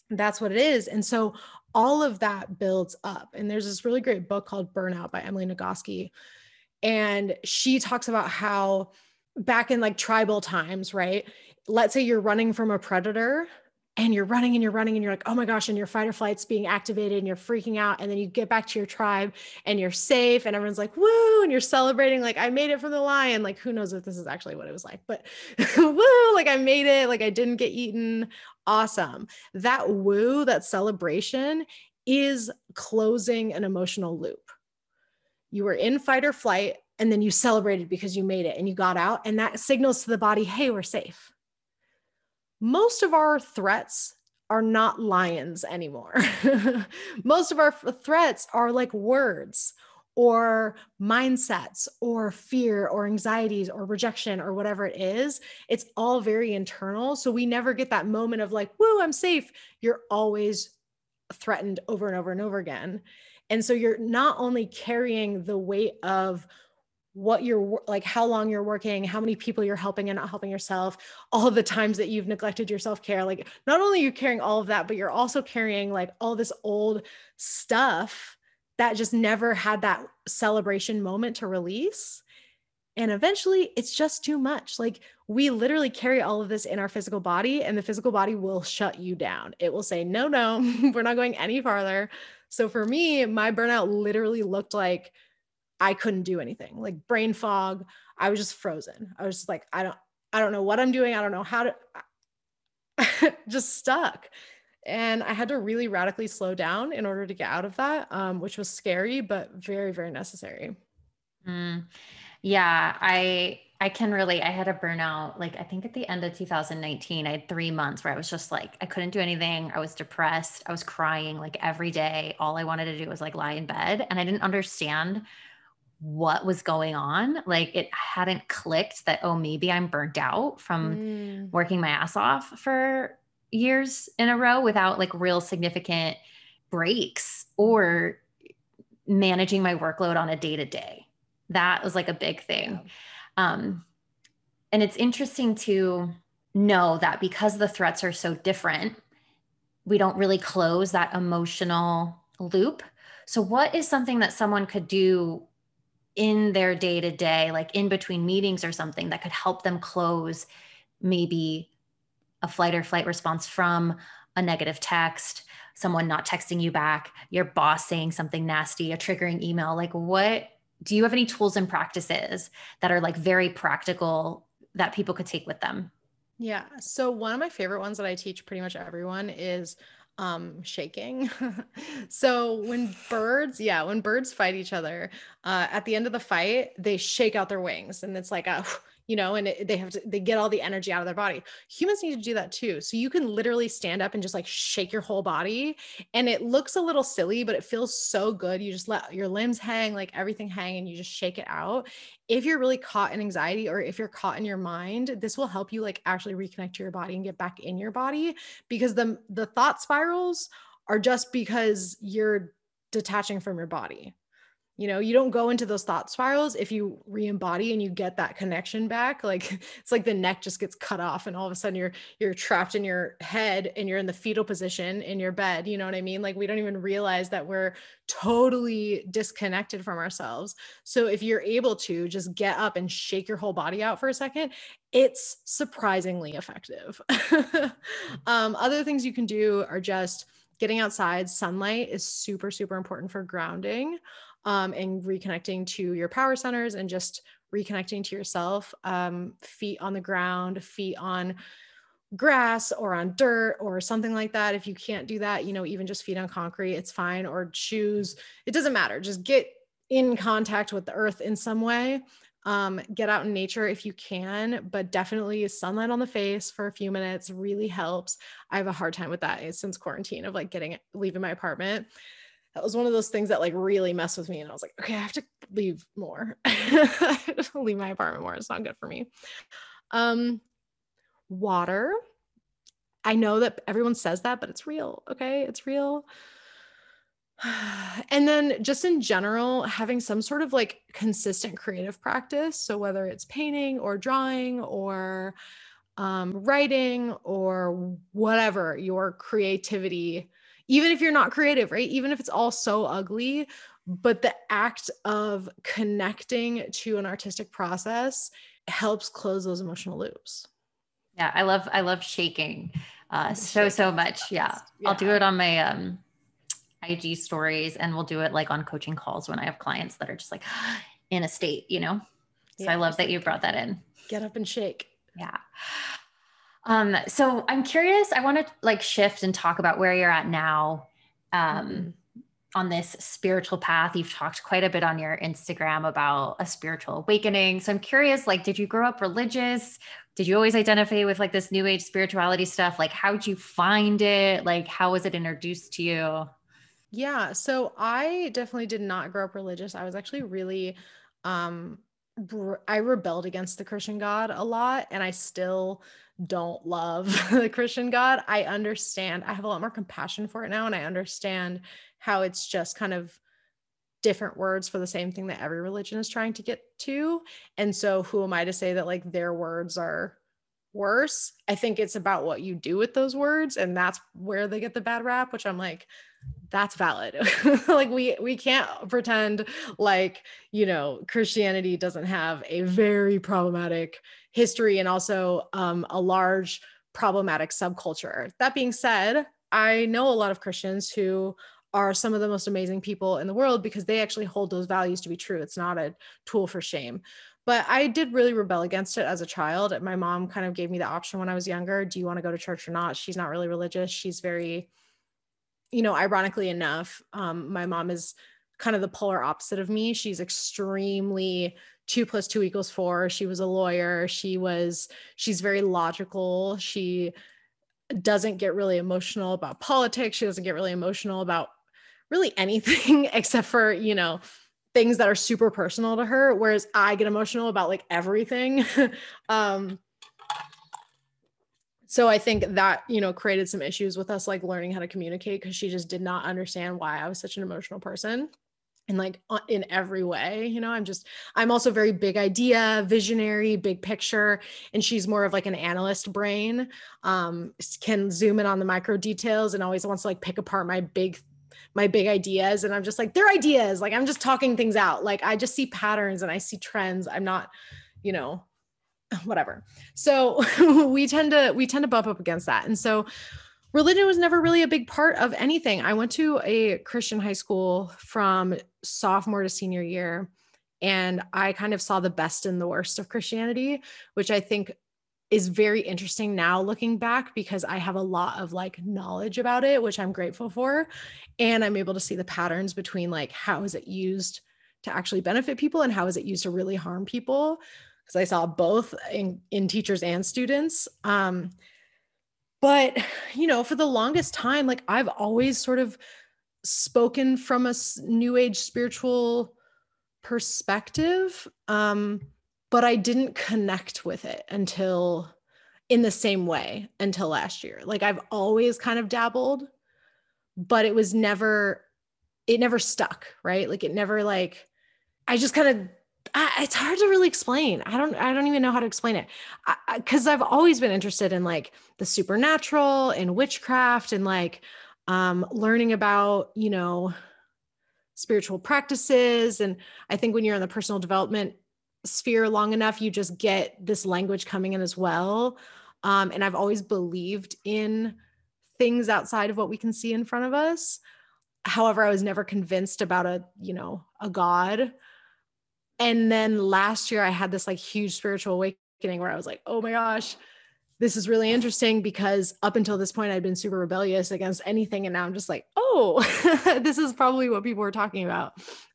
That's what it is and so all of that builds up and there's this really great book called burnout by emily nagoski and she talks about how back in like tribal times, right? Let's say you're running from a predator and you're running and you're running and you're like, oh my gosh, and your fight or flight's being activated and you're freaking out. And then you get back to your tribe and you're safe and everyone's like, woo, and you're celebrating, like, I made it from the lion. Like, who knows if this is actually what it was like, but (laughs) woo, like I made it, like I didn't get eaten. Awesome. That woo, that celebration is closing an emotional loop you were in fight or flight and then you celebrated because you made it and you got out and that signals to the body hey we're safe. Most of our threats are not lions anymore. (laughs) Most of our threats are like words or mindsets or fear or anxieties or rejection or whatever it is. It's all very internal. So we never get that moment of like woo i'm safe. You're always threatened over and over and over again and so you're not only carrying the weight of what you're like how long you're working how many people you're helping and not helping yourself all the times that you've neglected your self-care like not only are you carrying all of that but you're also carrying like all this old stuff that just never had that celebration moment to release. And eventually it's just too much. Like we literally carry all of this in our physical body and the physical body will shut you down. It will say no no (laughs) we're not going any farther so for me, my burnout literally looked like I couldn't do anything, like brain fog. I was just frozen. I was just like, I don't, I don't know what I'm doing. I don't know how to, (laughs) just stuck. And I had to really radically slow down in order to get out of that, um, which was scary, but very, very necessary. Mm. Yeah, I I can relate. I had a burnout, like I think at the end of 2019, I had three months where I was just like, I couldn't do anything. I was depressed. I was crying like every day. All I wanted to do was like lie in bed. And I didn't understand what was going on. Like it hadn't clicked that, oh, maybe I'm burnt out from mm. working my ass off for years in a row without like real significant breaks or managing my workload on a day to day. That was like a big thing. Yeah um, and it's interesting to know that because the threats are so different, we don't really close that emotional loop. So, what is something that someone could do in their day to day, like in between meetings or something, that could help them close maybe a flight or flight response from a negative text, someone not texting you back, your boss saying something nasty, a triggering email? Like, what do you have any tools and practices that are like very practical that people could take with them? Yeah. So one of my favorite ones that I teach pretty much everyone is um shaking (laughs) so when birds yeah when birds fight each other uh at the end of the fight they shake out their wings and it's like a you know, and it, they have to, they get all the energy out of their body. Humans need to do that too. So you can literally stand up and just like shake your whole body. And it looks a little silly, but it feels so good. You just let your limbs hang, like everything hang, and you just shake it out. If you're really caught in anxiety or if you're caught in your mind, this will help you like actually reconnect to your body and get back in your body because the the thought spirals are just because you're detaching from your body you know you don't go into those thought spirals if you re-embody and you get that connection back like (laughs) it's like the neck just gets cut off and all of a sudden you're you're trapped in your head and you're in the fetal position in your bed you know what i mean? Like we don't even realize that we're totally disconnected from ourselves. So if you're able to just get up and shake your whole body out for a second it's surprisingly effective. (laughs) Um, other things you can do are just getting outside, sunlight is super, super important for grounding um, and reconnecting to your power centers and just reconnecting to yourself. Um, feet on the ground, feet on grass or on dirt or something like that. If you can't do that, you know, even just feet on concrete, it's fine, or shoes, it doesn't matter. Just get in contact with the earth in some way. Um, get out in nature if you can, but definitely sunlight on the face for a few minutes really helps. I have a hard time with that since quarantine of like getting leaving my apartment. That was one of those things that like really messed with me. And I was like, okay, I have to leave more, (laughs) leave my apartment more. It's not good for me. Um, water. I know that everyone says that, but it's real. Okay. It's real. (sighs) And then just in general, having some sort of like consistent creative practice. So whether it's painting or drawing or um, writing or whatever your creativity, even if you're not creative, right? Even if it's all so ugly, but the act of connecting to an artistic process helps close those emotional loops. Yeah, I love I love shaking uh so so much. Yeah. yeah. I'll do it on my um IG stories and we'll do it like on coaching calls when I have clients that are just like (gasps) in a state, you know. So yeah, I love that you brought that in. Get up and shake. Yeah. Um so I'm curious, I want to like shift and talk about where you're at now. Um mm-hmm on this spiritual path. You've talked quite a bit on your Instagram about a spiritual awakening. So I'm curious, like, did you grow up religious? Did you always identify with like this new age spirituality stuff? Like, how'd you find it? Like, how was it introduced to you? Yeah. So I definitely did not grow up religious. I was actually really, um, I rebelled against the Christian God a lot, and I still don't love (laughs) the Christian God. I understand, I have a lot more compassion for it now, and I understand how it's just kind of different words for the same thing that every religion is trying to get to. And so, who am I to say that like their words are worse? I think it's about what you do with those words, and that's where they get the bad rap, which I'm like, that's valid. (laughs) like we we can't pretend like, you know, Christianity doesn't have a very problematic history and also um, a large problematic subculture. That being said, I know a lot of Christians who are some of the most amazing people in the world because they actually hold those values to be true. It's not a tool for shame. But I did really rebel against it as a child. My mom kind of gave me the option when I was younger do you want to go to church or not? She's not really religious. She's very, you know, ironically enough, um, my mom is kind of the polar opposite of me. She's extremely two plus two equals four. She was a lawyer. She was, she's very logical. She doesn't get really emotional about politics. She doesn't get really emotional about really anything (laughs) except for, you know, things that are super personal to her. Whereas I get emotional about like everything. (laughs) um, so I think that, you know, created some issues with us like learning how to communicate because she just did not understand why I was such an emotional person. And like in every way you know i'm just i'm also very big idea visionary big picture and she's more of like an analyst brain um can zoom in on the micro details and always wants to like pick apart my big my big ideas. And i'm just like they're ideas. Like i'm just talking things out. Like i just see patterns and i see trends. I'm not you know (laughs) whatever so (laughs) we tend to we tend to bump up against that and so religion was never really a big part of anything i went to a christian high school from sophomore to senior year and i kind of saw the best and the worst of christianity which i think is very interesting now looking back because I have a lot of like knowledge about it, which I'm grateful for. And I'm able to see the patterns between like how is it used to actually benefit people and how is it used to really harm people. Because I saw both in, in teachers and students. Um, but, you know, for the longest time, like I've always sort of spoken from a new age spiritual perspective. Um, but I didn't connect with it until in the same way until last year. Like I've always kind of dabbled, but it was never, it never stuck, right? Like it never like, I just kind of, I, it's hard to really explain. I don't, I don't even know how to explain it. I, Cause I've always been interested in like the supernatural and witchcraft and like um, learning about, you know, spiritual practices. And I think when you're in the personal development sphere long enough, you just get this language coming in as well. Um, and I've always believed in things outside of what we can see in front of us. However, I was never convinced about a, you know, a God. And then last year I had this like huge spiritual awakening where I was like, oh my gosh, this is really interesting because up until this point I'd been super rebellious against anything. And now I'm just like, oh, (laughs) this is probably what people were talking about.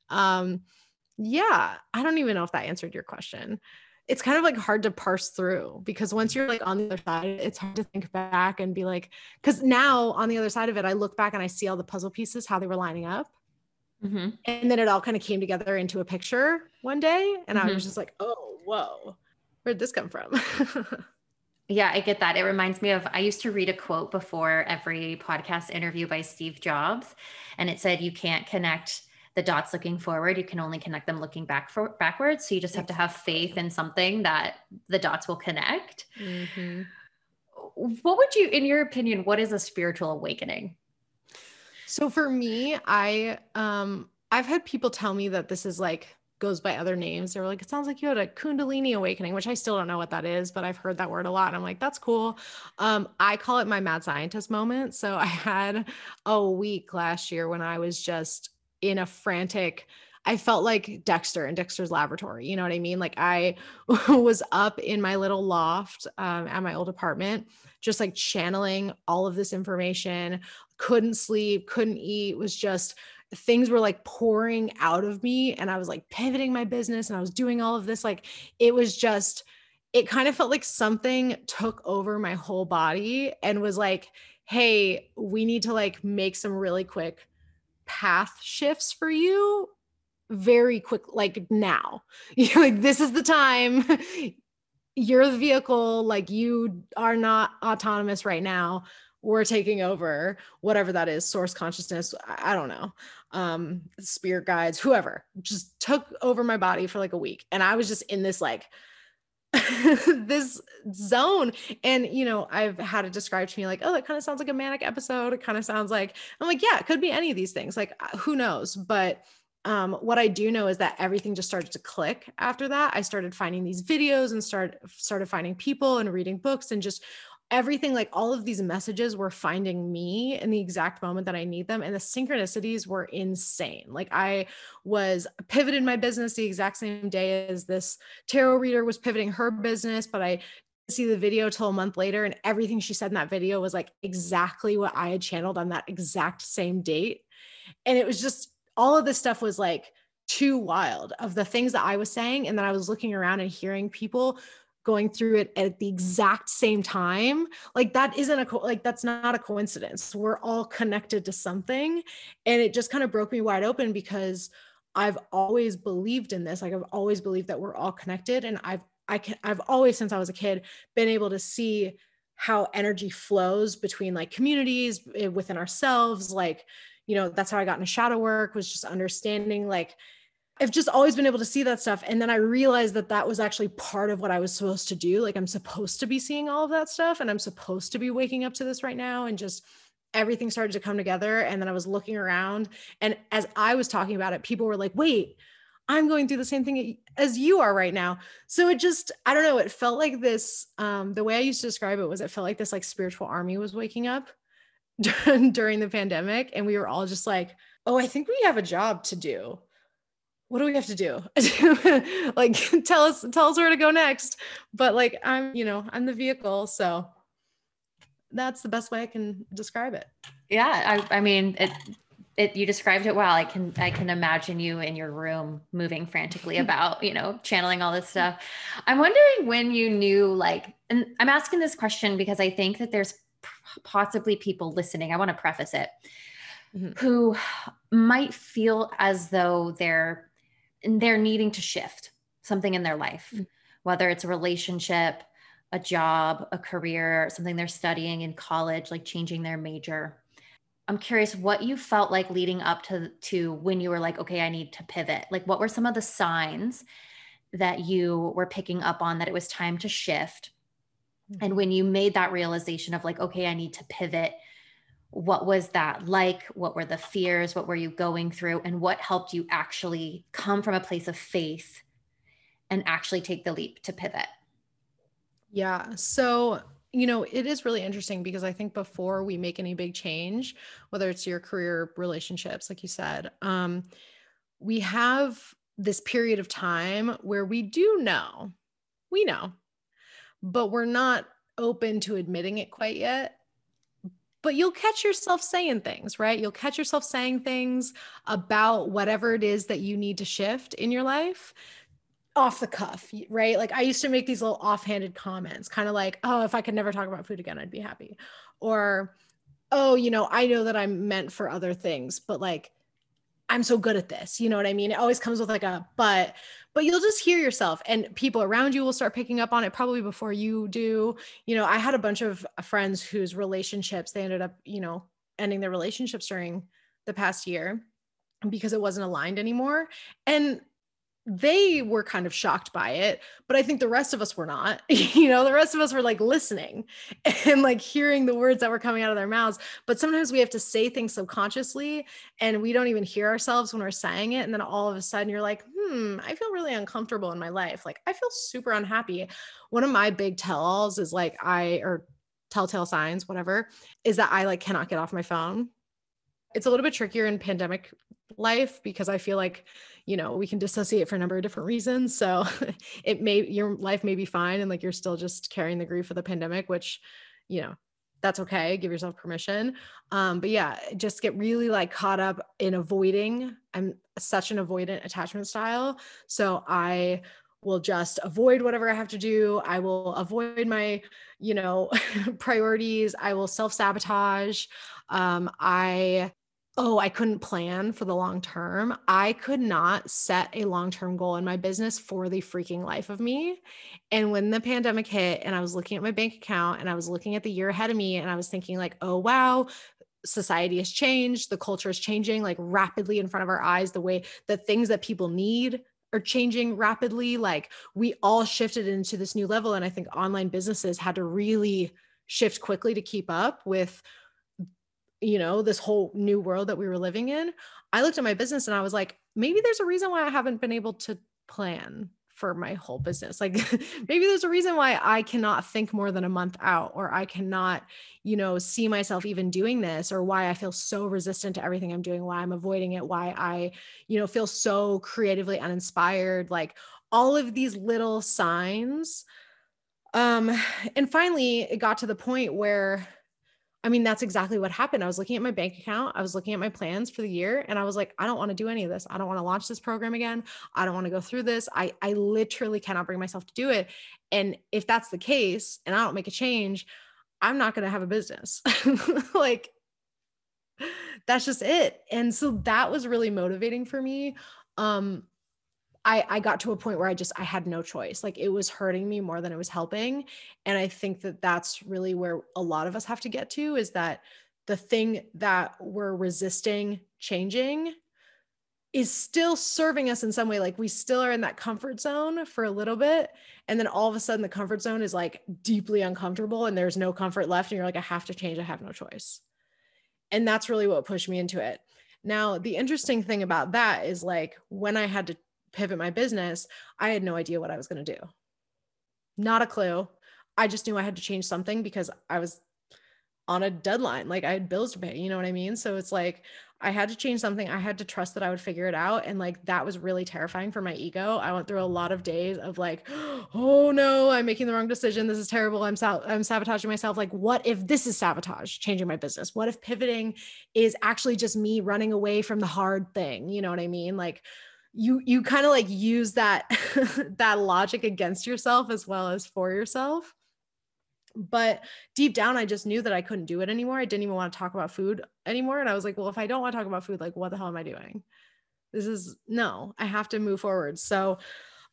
Um, yeah, I don't even know if that answered your question it's kind of like hard to parse through because once you're like on the other side, it's hard to think back and be like, because now on the other side of it, I look back and I see all the puzzle pieces, how they were lining up. Mm-hmm. And then it all kind of came together into a picture one day. And mm-hmm. I was mm-hmm. just like, oh, whoa, where'd this come from? (laughs) yeah, I get that. It reminds me of I used to read a quote before every podcast interview by Steve Jobs, and it said, You can't connect the dots looking forward you can only connect them looking back for backwards so you just have to have faith in something that the dots will connect mm-hmm. what would you in your opinion what is a spiritual awakening so for me i um i've had people tell me that this is like goes by other names. They were like, it sounds like you had a Kundalini awakening, which I still don't know what that is, but I've heard that word a lot. I'm like, that's cool. Um, I call it my mad scientist moment. So (laughs) I had a week last year when I was just in a frantic I felt like Dexter in Dexter's laboratory. You know what I mean? Like I (laughs) was up in my little loft um, at my old apartment, just like channeling all of this information, couldn't sleep, couldn't eat, was just things were like pouring out of me. And I was like pivoting my business and I was doing all of this. Like it was just, it kind of felt like something took over my whole body and was like, hey, we need to like make some really quick path shifts for you very quick like now (laughs) you're like this is the time you're the vehicle like you are not autonomous right now we're taking over whatever that is source consciousness i don't know um spirit guides whoever just took over my body for like a week and i was just in this like (laughs) this zone. And, you know, I've had it described to me like, oh, that kind of sounds like a manic episode. It kind of sounds like, I'm like, yeah, it could be any of these things. Like, uh, who knows? But um, what I do know is that everything just started to click after that. I started finding these videos and started started finding people and reading books and just everything like all of these messages were finding me in the exact moment that I need them. And the synchronicities were insane. Like I was pivoted my business the exact same day as this tarot reader was pivoting her business, but I see the video till a month later and everything she said in that video was like exactly what I had channeled on that exact same date. And it was just all of this stuff was like too wild of the things that I was saying. And then I was looking around and hearing people going through it at the exact same time. Like that isn't a co- like that's not a coincidence. We're all connected to something. And it just kind of broke me wide open because i've always believed in this. Like i've always believed that we're all connected. And i've i can i've always since i was a kid been able to see how energy flows between like communities eh, within ourselves like you know that's how i got into shadow work was just understanding like I've just always been able to see that stuff. And then I realized that that was actually part of what I was supposed to do. Like, I'm supposed to be seeing all of that stuff and I'm supposed to be waking up to this right now. And just everything started to come together. And then I was looking around. And as I was talking about it, people were like, wait, I'm going through the same thing as you are right now. So it just, I don't know, it felt like this. Um, the way I used to describe it was it felt like this like spiritual army was waking up (laughs) during the pandemic. And we were all just like, oh, I think we have a job to do. What do we have to do? (laughs) Like (laughs) tell us tell us where to go next. But like i'm you know i'm the vehicle so that's the best way i can describe it. Yeah i, I mean it it you described it well. I can i can imagine you in your room moving frantically about you know channeling all this stuff. I'm wondering when you knew like and i'm asking this question because i think that there's possibly people listening i want to preface it mm-hmm. who might feel as though they're they're needing to shift something in their life, mm-hmm. whether it's a relationship, a job, a career, something they're studying in college, like changing their major. I'm curious what you felt like leading up to to when you were like, okay, I need to pivot. Like what were some of the signs that you were picking up on that it was time to shift? Mm-hmm. And when you made that realization of like, okay, I need to pivot, what was that like? What were the fears? What were you going through? And what helped you actually come from a place of faith and actually take the leap to pivot? Yeah. So you know, it is really interesting because I think before we make any big change, whether it's your career relationships, like you said, um, we have this period of time where we do know, we know, but we're not open to admitting it quite yet. But you'll catch yourself saying things, right? You'll catch yourself saying things about whatever it is that you need to shift in your life off the cuff, right? Like I used to make these little offhanded comments, kind of like, oh, if I could never talk about food again, I'd be happy. Or, oh, you know, I know that I'm meant for other things, but like, I'm so good at this. You know what I mean? It always comes with like a but, but you'll just hear yourself and people around you will start picking up on it probably before you do. You know, I had a bunch of friends whose relationships, they ended up, you know, ending their relationships during the past year because it wasn't aligned anymore. And they were kind of shocked by it but i think the rest of us were not. (laughs) You know the rest of us were like listening (laughs) and like hearing the words that were coming out of their mouths but sometimes we have to say things subconsciously and we don't even hear ourselves when we're saying it and then all of a sudden you're like hmm i feel really uncomfortable in my life. Like i feel super unhappy. One of my big tell-alls is like i or telltale signs whatever is that i like cannot get off my phone. It's a little bit trickier in pandemic life because I feel like, you know, we can dissociate for a number of different reasons. So (laughs) it may, your life may be fine and like you're still just carrying the grief of the pandemic, which, you know, that's okay. Give yourself permission. Um, but yeah, just get really like caught up in avoiding. I'm such an avoidant attachment style. So I will just avoid whatever I have to do. I will avoid my, you know, (laughs) priorities. I will self sabotage. Um, I oh, I couldn't plan for the long term. I could not set a long term goal in my business for the freaking life of me. And when the pandemic hit and I was looking at my bank account and I was looking at the year ahead of me and I was thinking, like, oh, wow, society has changed, the culture is changing like rapidly in front of our eyes, the way the things that people need are changing rapidly. Like, we all shifted into this new level. And I think online businesses had to really shift quickly to keep up with you know, this whole new world that we were living in, I looked at my business and I was like, maybe there's a reason why I haven't been able to plan for my whole business. Like (laughs) maybe there's a reason why I cannot think more than a month out or I cannot, you know, see myself even doing this or why I feel so resistant to everything I'm doing, why I'm avoiding it, why I, you know, feel so creatively uninspired, like all of these little signs. Um and finally it got to the point where I mean, that's exactly what happened. I was looking at my bank account, I was looking at my plans for the year, and I was like, I don't want to do any of this. I don't want to launch this program again. I don't want to go through this. I, I literally cannot bring myself to do it. And if that's the case and I don't make a change, I'm not going to have a business. (laughs) like, that's just it. And so that was really motivating for me. Um, I, I got to a point where I just I had no choice. Like it was hurting me more than it was helping. And I think that that's really where a lot of us have to get to is that the thing that we're resisting changing is still serving us in some way. Like we still are in that comfort zone for a little bit. And then all of a sudden the comfort zone is like deeply uncomfortable and there's no comfort left. And you're like, I have to change. I have no choice. And that's really what pushed me into it. Now, the interesting thing about that is like when I had to pivot my business, I had no idea what I was going to do. Not a clue. I just knew I had to change something because I was on a deadline. Like I had bills to pay, you know what I mean? So it's like I had to change something. I had to trust that I would figure it out. And like that was really terrifying for my ego. I went through a lot of days of like, (gasps) oh no, I'm making the wrong decision. This is terrible. I'm I'm sabotaging myself. Like, what if this is sabotage, changing my business? What if pivoting is actually just me running away from the hard thing? You know what I mean? Like, you you kind of like use that (laughs) that logic against yourself as well as for yourself. But deep down i just knew that i couldn't do it anymore. I didn't even want to talk about food anymore. And i was like well if i don't want to talk about food like what the hell am i doing? This is no i have to move forward. So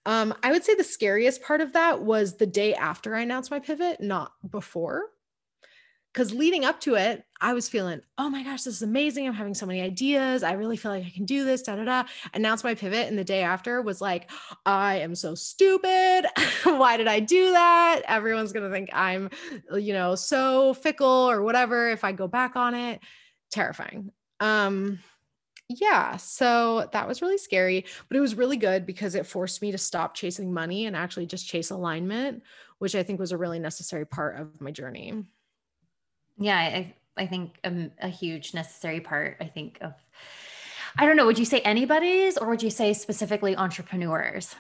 um, i would say the scariest part of that was the day after i announced my pivot not before because leading up to it, I was feeling, oh my gosh, this is amazing. I'm having so many ideas. I really feel like I can do this. Da da da. Announced my pivot, and the day after was like, I am so stupid. (laughs) Why did I do that? Everyone's gonna think I'm, you know, so fickle or whatever if I go back on it. Terrifying. Um, Yeah, so that was really scary, but it was really good because it forced me to stop chasing money and actually just chase alignment, which I think was a really necessary part of my journey. Yeah, I I think um, a huge necessary part. I think of I don't know. Would you say anybody's, or would you say specifically entrepreneurs?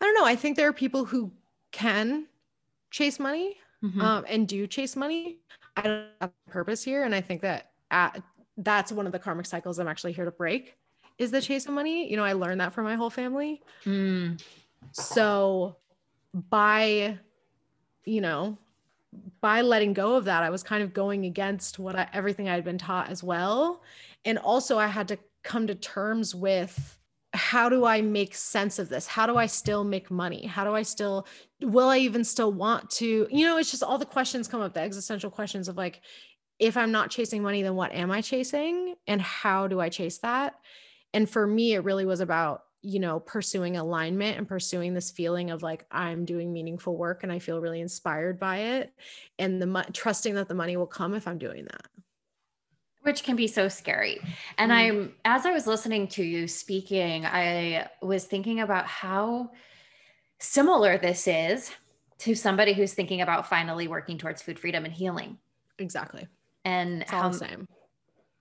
I don't know. I think there are people who can chase money mm-hmm. um, and do chase money. I don't have a purpose here, and I think that at, that's one of the karmic cycles I'm actually here to break. Is the chase of money? You know, I learned that from my whole family. Mm. So by, you know, by letting go of that, I was kind of going against what I, everything I had been taught as well. And also, I had to come to terms with how do I make sense of this? How do I still make money? How do I still, will I even still want to? You know, it's just all the questions come up, the existential questions of like, if I'm not chasing money, then what am I chasing? And how do I chase that? And for me, it really was about you know, pursuing alignment and pursuing this feeling of like I'm doing meaningful work and I feel really inspired by it and the mo- trusting that the money will come if I'm doing that. Which can be so scary. And mm. I'm as I was listening to you speaking, I was thinking about how similar this is to somebody who's thinking about finally working towards food freedom and healing. Exactly. And it's how, the same.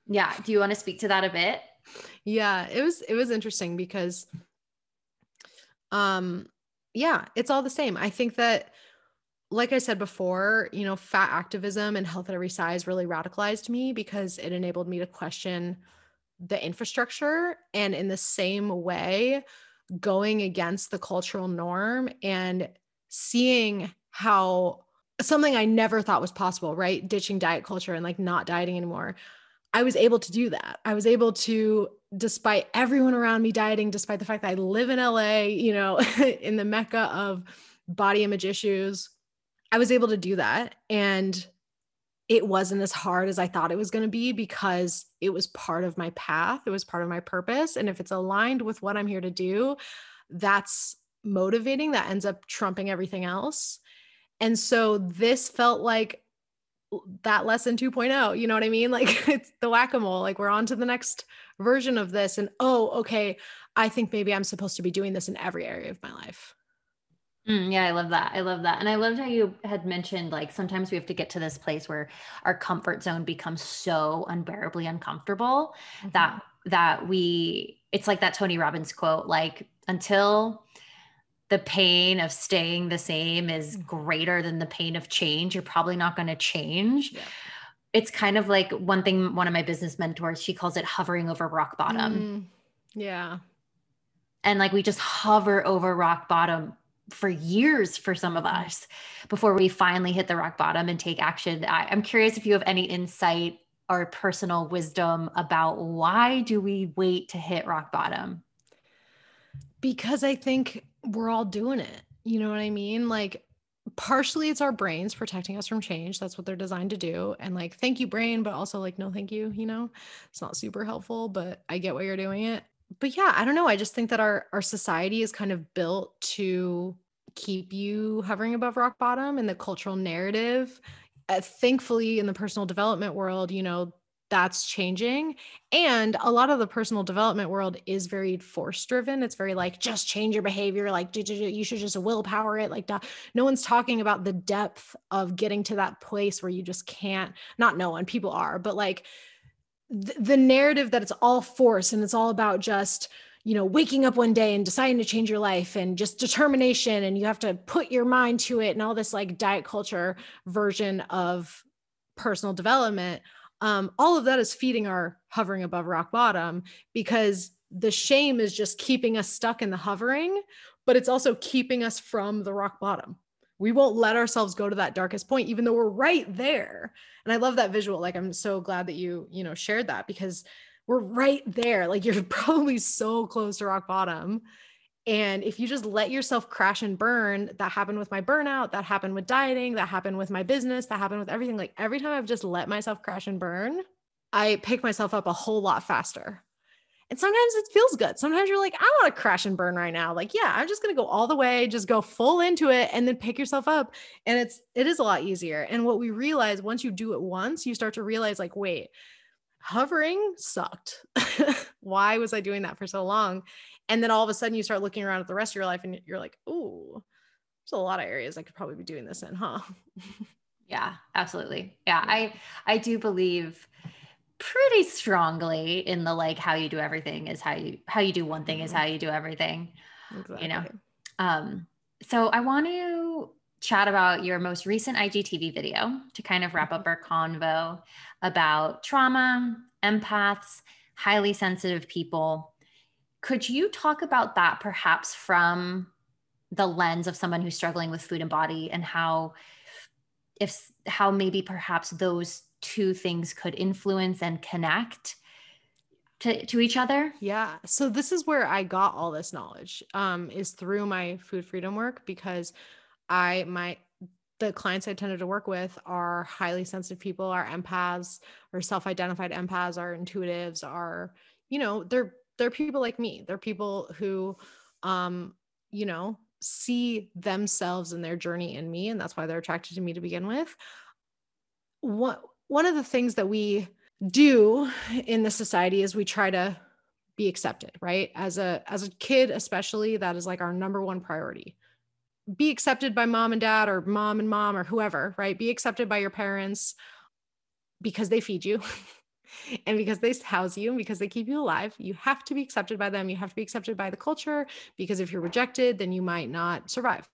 Yeah. Do you want to speak to that a bit? Yeah it was it was interesting because um yeah it's all the same i think that like i said before you know fat activism and health at every size really radicalized me because it enabled me to question the infrastructure and in the same way going against the cultural norm and seeing how something I never thought was possible, right? Ditching diet culture and like not dieting anymore. I was able to do that. I was able to, despite everyone around me dieting, despite the fact that I live in LA, you know, (laughs) in the mecca of body image issues, I was able to do that. And it wasn't as hard as I thought it was going to be because it was part of my path. It was part of my purpose. And if it's aligned with what I'm here to do, that's motivating. That ends up trumping everything else. And so this felt like that lesson 2.0 you know what i mean (laughs) like it's the whack-a-mole like we're on to the next version of this and oh okay i think maybe i'm supposed to be doing this in every area of my life mm, yeah i love that i love that and i loved how you had mentioned like sometimes we have to get to this place where our comfort zone becomes so unbearably uncomfortable mm-hmm. that that we it's like that tony robbins quote like until the pain of staying the same is mm. greater than the pain of change, you're probably not going to change. Yeah. It's kind of like one thing, one of my business mentors, she calls it hovering over rock bottom. Mm, yeah. And like we just hover over rock bottom for years for some of mm. us before we finally hit the rock bottom and take action. I, I'm curious if you have any insight or personal wisdom about why do we wait to hit rock bottom? Because I think we're all doing it. You know what I mean? Like, partially it's our brains protecting us from change. That's what they're designed to do. And like, thank you, brain, but also like, no, thank you. You know, it's not super helpful, but I get why you're doing it. But yeah, I don't know. I just think that our our society is kind of built to keep you hovering above rock bottom and the cultural narrative. Uh, thankfully, in the personal development world, you know, that's changing and a lot of the personal development world is very force driven. It's very like just change your behavior like you should just willpower it like no one's talking about the depth of getting to that place where you just can't not no one people are but like the narrative that it's all force and it's all about just you know waking up one day and deciding to change your life and just determination and you have to put your mind to it and all this like diet culture version of personal development um, all of that is feeding our hovering above rock bottom because the shame is just keeping us stuck in the hovering, but it's also keeping us from the rock bottom. We won't let ourselves go to that darkest point, even though we're right there. And I love that visual. Like, I'm so glad that you, you know, shared that because we're right there. Like, (laughs) you're probably so close to rock bottom. And if you just let yourself crash and burn, that happened with my burnout, that happened with dieting, that happened with my business, that happened with everything. Like every time I've just let myself crash and burn, I pick myself up a whole lot faster. And sometimes it feels good. Sometimes you're like, I want to crash and burn right now. Like, yeah, I'm just going to go all the way, just go full into it and then pick yourself up. And it's, it is a lot easier. And what we realize once you do it once, you start to realize, like, wait, hovering sucked. (laughs) Why was I doing that for so long? And then all of a sudden you start looking around at the rest of your life and you're like, oh, there's a lot of areas I could probably be doing this in, huh? (laughs) yeah, absolutely. Yeah, I I do believe pretty strongly in the like how you do everything is how you how you do one thing is mm-hmm. how you do everything. Exactly. You know. Um so I want to chat about your most recent IGTV video to kind of wrap up mm-hmm. our convo about trauma, empaths, highly sensitive people. Could you talk about that perhaps from the lens of someone who's struggling with food and body and how if how maybe perhaps those two things could influence and connect to, to each other? Yeah. So this is where i got all this knowledge um, is through my food freedom work because i my the clients i tended to work with are highly sensitive people are empaths or self-identified empaths are intuitives are you know they're they're people like me. They're people who um you know see themselves and their journey in me and that's why they're attracted to me to begin with. What one of the things that we do in the society is we try to be accepted right? As a as a kid especially that is like our number one priority. Be accepted by mom and dad or mom and mom or whoever right? Be accepted by your parents because they feed you (laughs) and because they house you and because they keep you alive you have to be accepted by them you have to be accepted by the culture because if you're rejected then you might not survive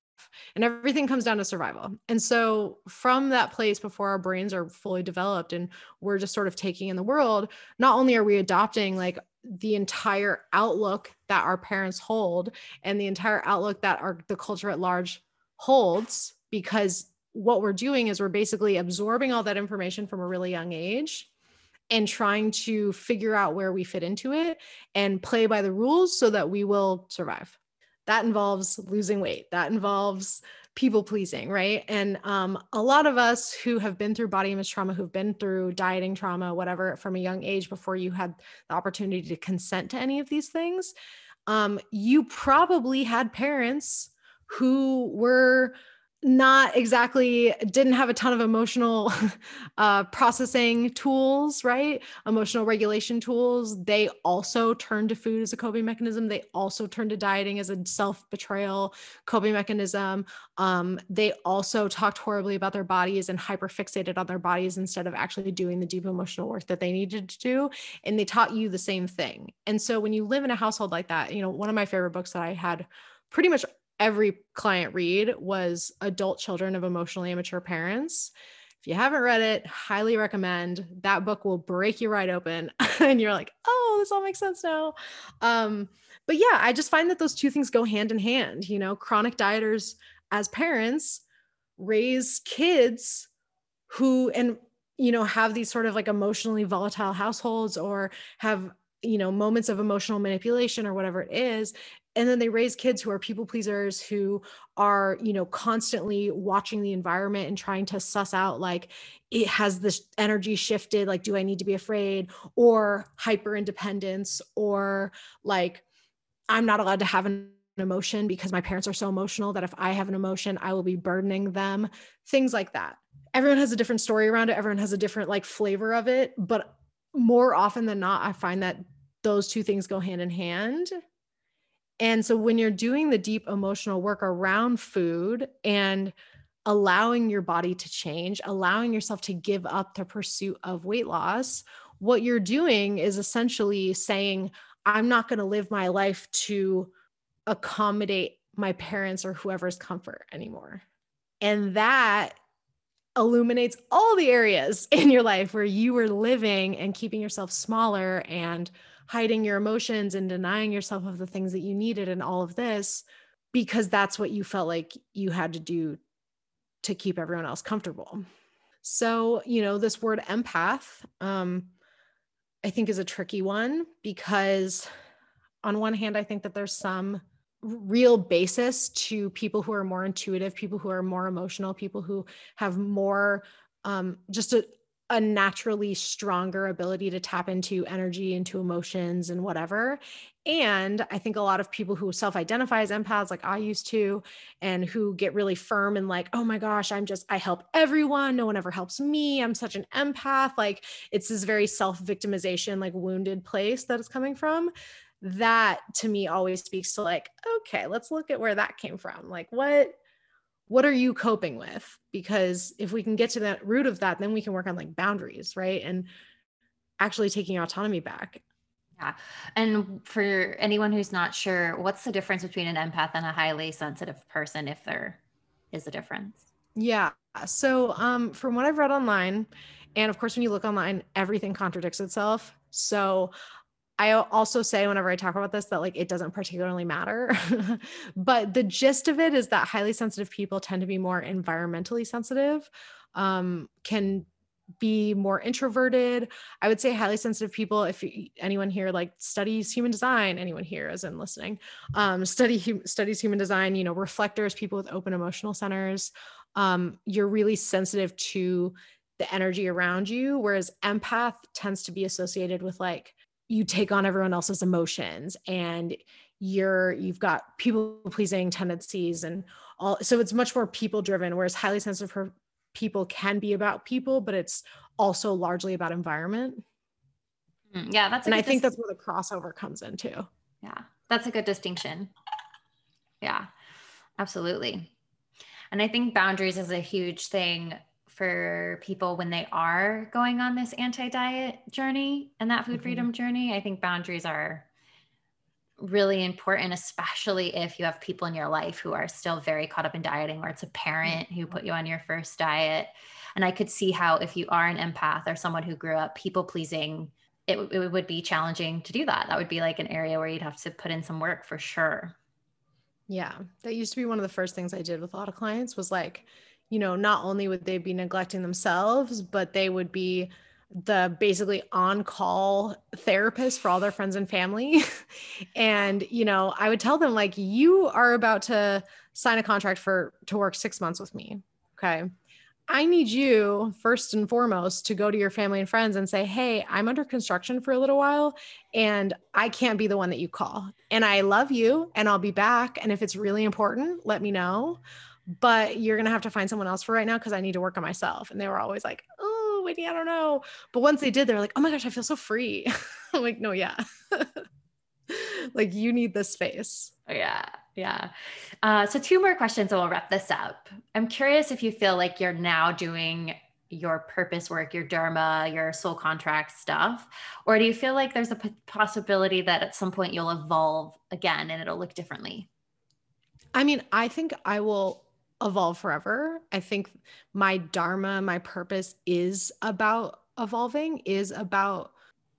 and everything comes down to survival. And so, from that place before our brains are fully developed and we're just sort of taking in the world, not only are we adopting like the entire outlook that our parents hold and the entire outlook that our the culture at large holds because what we're doing is we're basically absorbing all that information from a really young age and trying to figure out where we fit into it and play by the rules so that we will survive. That involves losing weight. That involves people pleasing right? And um, a lot of us who have been through body image trauma who've been through dieting trauma whatever from a young age before you had the opportunity to consent to any of these things um, you probably had parents who were not exactly didn't have a ton of emotional (laughs) uh, processing tools right? Emotional regulation tools. They also turned to food as a coping mechanism. They also turned to dieting as a self-betrayal coping mechanism. Um, they also talked horribly about their bodies and hyper fixated on their bodies instead of actually doing the deep emotional work that they needed to do and they taught you the same thing. And so when you live in a household like that you know one of my favorite books that i had pretty much every client read was Adult Children of Emotionally Immature Parents. If you haven't read it, highly recommend. That book will break you right open (laughs) and you're like, "Oh, this all makes sense now." Um, but yeah, I just find that those two things go hand in hand, you know, chronic dieters as parents raise kids who and you know have these sort of like emotionally volatile households or have you know moments of emotional manipulation or whatever it is and then they raise kids who are people pleasers who are you know constantly watching the environment and trying to suss out like it has this energy shifted? Like do i need to be afraid? Or hyper independence or like i'm not allowed to have an emotion because my parents are so emotional that if i have an emotion i will be burdening them. Things like that. Everyone has a different story around it. Everyone has a different like flavor of it. But more often than not i find that those two things go hand in hand and so when you're doing the deep emotional work around food and allowing your body to change, allowing yourself to give up the pursuit of weight loss, what you're doing is essentially saying, I'm not going to live my life to accommodate my parents or whoever's comfort anymore. And that illuminates all the areas (laughs) in your life where you were living and keeping yourself smaller and hiding your emotions and denying yourself of the things that you needed and all of this because that's what you felt like you had to do to keep everyone else comfortable. So, you know, this word empath, um, I think is a tricky one because, on one hand, I think that there's some real basis to people who are more intuitive, people who are more emotional, people who have more um, just a, a naturally stronger ability to tap into energy, into emotions, and whatever. And I think a lot of people who self identify as empaths, like I used to, and who get really firm and like, oh my gosh, I'm just, I help everyone. No one ever helps me. I'm such an empath. Like it's this very self victimization, like wounded place that is coming from. That to me always speaks to like, okay, let's look at where that came from. Like, what, what are you coping with? Because if we can get to that root of that, then we can work on like boundaries, right? And actually taking autonomy back. Yeah. And for anyone who's not sure, what's the difference between an empath and a highly sensitive person, if there is a difference? Yeah. So, um, from what I've read online, and of course, when you look online, everything contradicts itself. So, I also say whenever I talk about this that like it doesn't particularly matter. (laughs) but the gist of it is that highly sensitive people tend to be more environmentally sensitive, um, can be more introverted. I would say highly sensitive people, if anyone here like studies human design, anyone here as in listening, um, study studies human design, you know, reflectors, people with open emotional centers, um, you're really sensitive to the energy around you. Whereas empath tends to be associated with like you take on everyone else's emotions and you're you've got people pleasing tendencies and all so it's much more people driven whereas highly sensitive people can be about people, but it's also largely about environment. Mm, yeah, that's and I think dis- that's where the crossover comes into. Yeah, that's a good distinction. Yeah, absolutely. And I think boundaries is a huge thing for people when they are going on this anti diet journey and that food mm-hmm. freedom journey. I think boundaries are really important, especially if you have people in your life who are still very caught up in dieting, or it's a parent who put you on your first diet. And I could see how, if you are an empath or someone who grew up people pleasing, it, it would be challenging to do that. That would be like an area where you'd have to put in some work for sure. Yeah. That used to be one of the first things I did with a lot of clients was like, you know, not only would they be neglecting themselves, but they would be the basically on call therapist for all their friends and family. (laughs) and, you know, I would tell them, like, you are about to sign a contract for to work six months with me. Okay. I need you first and foremost to go to your family and friends and say, Hey, I'm under construction for a little while and I can't be the one that you call. And I love you and I'll be back. And if it's really important, let me know. But you're going to have to find someone else for right now because I need to work on myself. And they were always like, Oh, Whitney, I don't know. But once they did, they're like, oh my gosh, I feel so free. (laughs) I'm like, no, yeah. (laughs) like you need this space. Yeah. Yeah. Uh, so, two more questions and we'll wrap this up. I'm curious if you feel like you're now doing your purpose work, your Dharma, your soul contract stuff? Or do you feel like there's a p- possibility that at some point you'll evolve again and it'll look differently? I mean, I think I will evolve forever. I think my dharma, my purpose is about evolving, is about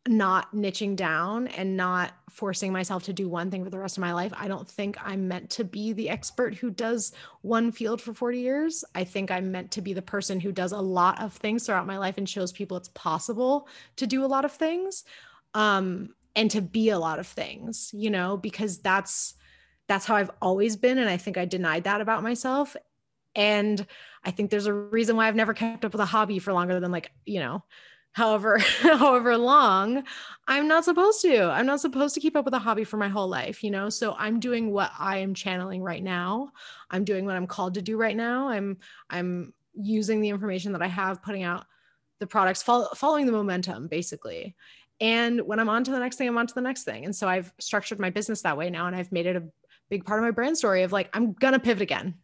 not niching down and not forcing myself to do one thing for the rest of my life. I don't think I'm meant to be the expert who does one field for 40 years. I think I'm meant to be the person who does a lot of things throughout my life and shows people it's possible to do a lot of things um, and to be a lot of things, you know, because that's that's how I've always been and I think I denied that about myself and I think there's a reason why I've never kept up with a hobby for longer than like, you know, however (laughs) however long. I'm not supposed to. I'm not supposed to keep up with a hobby for my whole life you know? So i'm doing what i am channeling right now. I'm doing what i'm called to do right now. I'm i'm using the information that i have putting out the products follow, following the momentum basically. And when i'm on to the next thing i'm on to the next thing. And so i've structured my business that way now and i've made it a big part of my brand story of like i'm gonna pivot again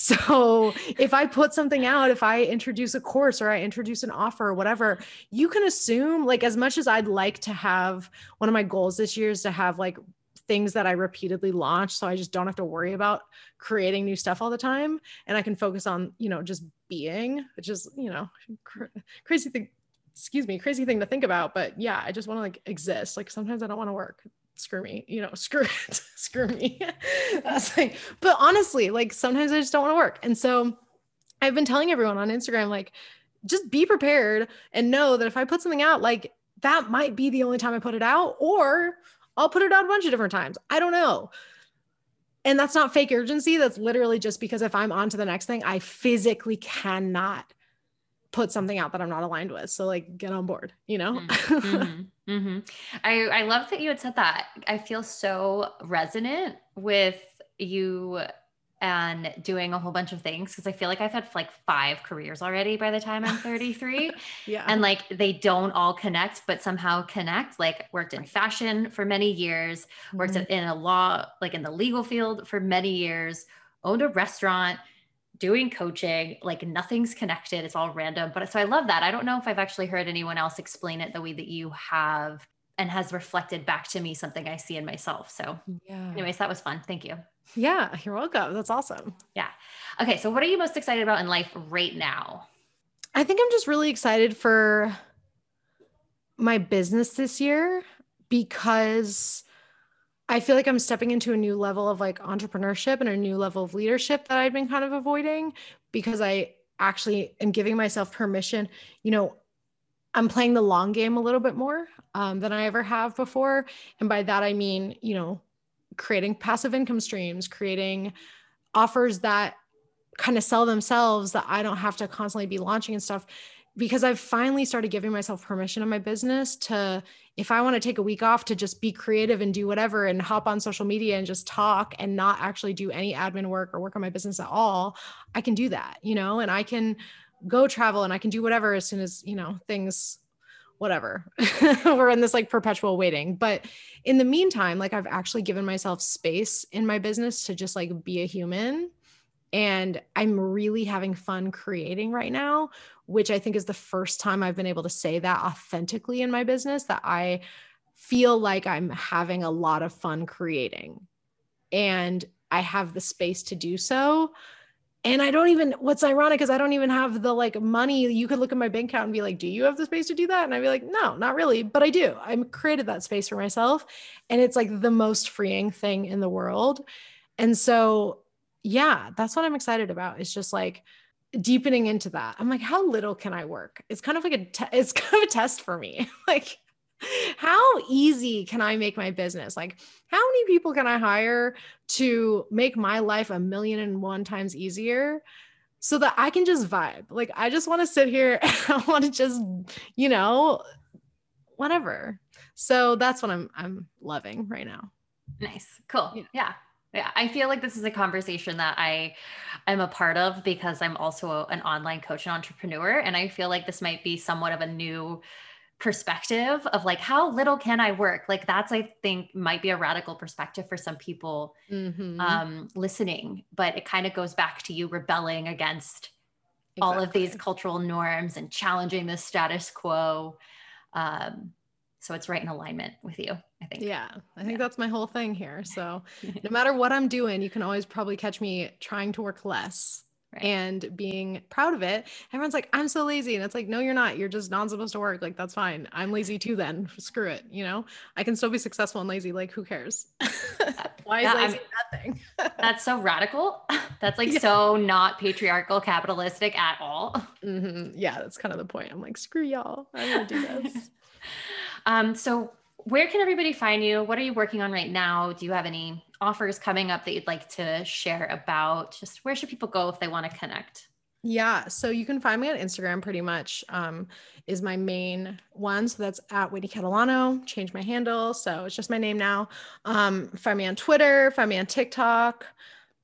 so if I put something out, if I introduce a course or I introduce an offer or whatever, you can assume, like, as much as I'd like to have one of my goals this year is to have like things that I repeatedly launch. So I just don't have to worry about creating new stuff all the time. And I can focus on, you know, just being, which is, you know, cr- crazy thing. Excuse me, crazy thing to think about. But yeah, I just want to like exist. Like sometimes I don't want to work screw me, you know, (laughs) screw it, screw me. (laughs) That's like, but honestly, like sometimes I just don't want to work. And so I've been telling everyone on Instagram, like, just be prepared and know that if I put something out, like that might be the only time I put it out, or I'll put it out a bunch of different times. I don't know. And that's not fake urgency. That's literally just because if I'm on to the next thing, I physically cannot put something out that I'm not aligned with. So like get on board, you know? Mm-hmm. mm-hmm. mm-hmm. I, I love that you had said that. I feel so resonant with you and doing a whole bunch of things because I feel like I've had like five careers already by the time I'm (laughs) 33. yeah. And like they don't all connect, but somehow connect. Like worked in fashion for many years, worked mm-hmm. in a law, like in the legal field for many years, owned a restaurant, doing coaching, like nothing's connected. It's all random. But so I love that. I don't know if I've actually heard anyone else explain it the way that you have and has reflected back to me something I see in myself. So, yeah. anyways, that was fun. Thank you. Yeah, you're welcome. That's awesome. Yeah. Okay. So, what are you most excited about in life right now? I think I'm just really excited for my business this year because I feel like I'm stepping into a new level of like entrepreneurship and a new level of leadership that I've been kind of avoiding because I actually am giving myself permission. You know, I'm playing the long game a little bit more um, than I ever have before. And by that, I mean, you know, creating passive income streams, creating offers that kind of sell themselves that I don't have to constantly be launching and stuff because I've finally started giving myself permission in my business to, if I want to take a week off to just be creative and do whatever and hop on social media and just talk and not actually do any admin work or work on my business at all, I can do that, you know, and I can go travel and I can do whatever as soon as, you know, things, whatever. (laughs) We're in this like perpetual waiting. But in the meantime, like I've actually given myself space in my business to just like be a human and I'm really having fun creating right now, which I think is the first time I've been able to say that authentically in my business that I feel like I'm having a lot of fun creating. And I have the space to do so. And I don't even, what's ironic is I don't even have the like money. You could look at my bank account and be like, do you have the space to do that? And I'd be like, no, not really, but I do. I created that space for myself. And it's like the most freeing thing in the world. And so yeah, that's what I'm excited about. It's just like deepening into that. I'm like, how little can I work? It's kind of like a, te- (laughs) it's kind of a test for me. (laughs) like, how easy can I make my business? Like, how many people can I hire to make my life a million and one times easier? So that I can just vibe. Like, I just want to sit here (laughs) and I want to just, you know, whatever. So that's what I'm I'm loving right now. Nice. Cool. Yeah. yeah. Yeah, I feel like this is a conversation that I am a part of because I'm also an online coach and entrepreneur. And I feel like this might be somewhat of a new perspective of like, how little can I work? Like, that's, I think, might be a radical perspective for some people mm-hmm. um, listening. But it kind of goes back to you rebelling against exactly. all of these cultural norms and challenging the status quo. Um, so it's right in alignment with you i think. Yeah i think yeah. that's my whole thing here. So (laughs) no matter what i'm doing you can always probably catch me trying to work less right. and being proud of it. Everyone's like i'm so lazy. And it's like no you're not. You're just not supposed to work. Like that's fine. I'm lazy too then. Screw it you know? I can still be successful and lazy. Like who cares? (laughs) Why is lazy that thing (laughs) that's so radical. That's like yeah. so not patriarchal capitalistic at all. Mm-hmm. yeah that's kind of the point. I'm like screw y'all. I'm gonna do this um, so where can everybody find you? What are you working on right now? Do you have any offers coming up that you'd like to share about? Just where should people go if they want to connect? Yeah, so you can find me on Instagram pretty much um, is my main one. So that's at Whitney Catalano. Change my handle, so it's just my name now. Um, find me on Twitter. Find me on TikTok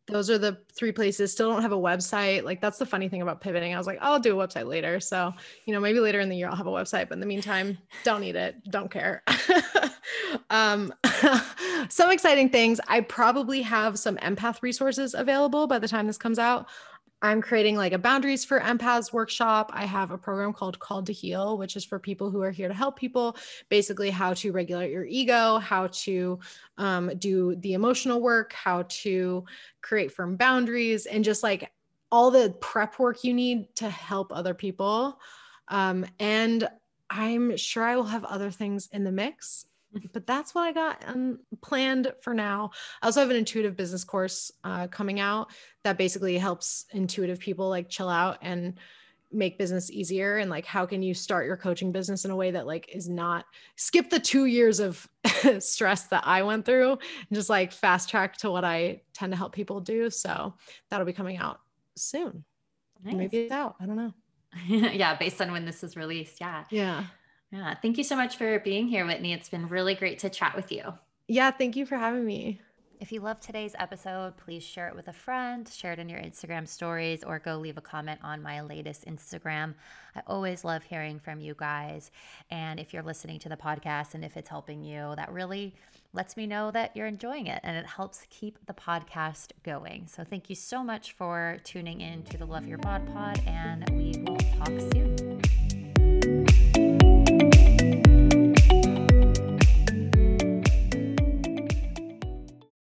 those are the three places. Still don't have a website. Like that's the funny thing about pivoting. I was like i'll do a website later. So you know maybe later in the year i'll have a website but in the meantime don't need it. Don't care. (laughs) Um, (laughs) some exciting things. I probably have some empath resources available by the time this comes out I'm creating like a boundaries for empaths workshop. I have a program called Called to Heal, which is for people who are here to help people, basically how to regulate your ego, how to um, do the emotional work, how to create firm boundaries, and just like all the prep work you need to help other people. Um, and I'm sure I will have other things in the mix but that's what I got um, planned for now. I also have an intuitive business course uh, coming out that basically helps intuitive people like chill out and make business easier and like how can you start your coaching business in a way that like is not skip the two years of (laughs) stress that i went through and just like fast track to what i tend to help people do so that'll be coming out soon nice. maybe it's out i don't know (laughs) yeah, based on when this is released. Yeah. Yeah. Yeah. Thank you so much for being here, Whitney. It's been really great to chat with you. Yeah. Thank you for having me. If you love today's episode, please share it with a friend, share it in your Instagram stories, or go leave a comment on my latest Instagram. I always love hearing from you guys. And if you're listening to the podcast and if it's helping you, that really lets me know that you're enjoying it and it helps keep the podcast going. So thank you so much for tuning in to the Love Your Bod Pod, and we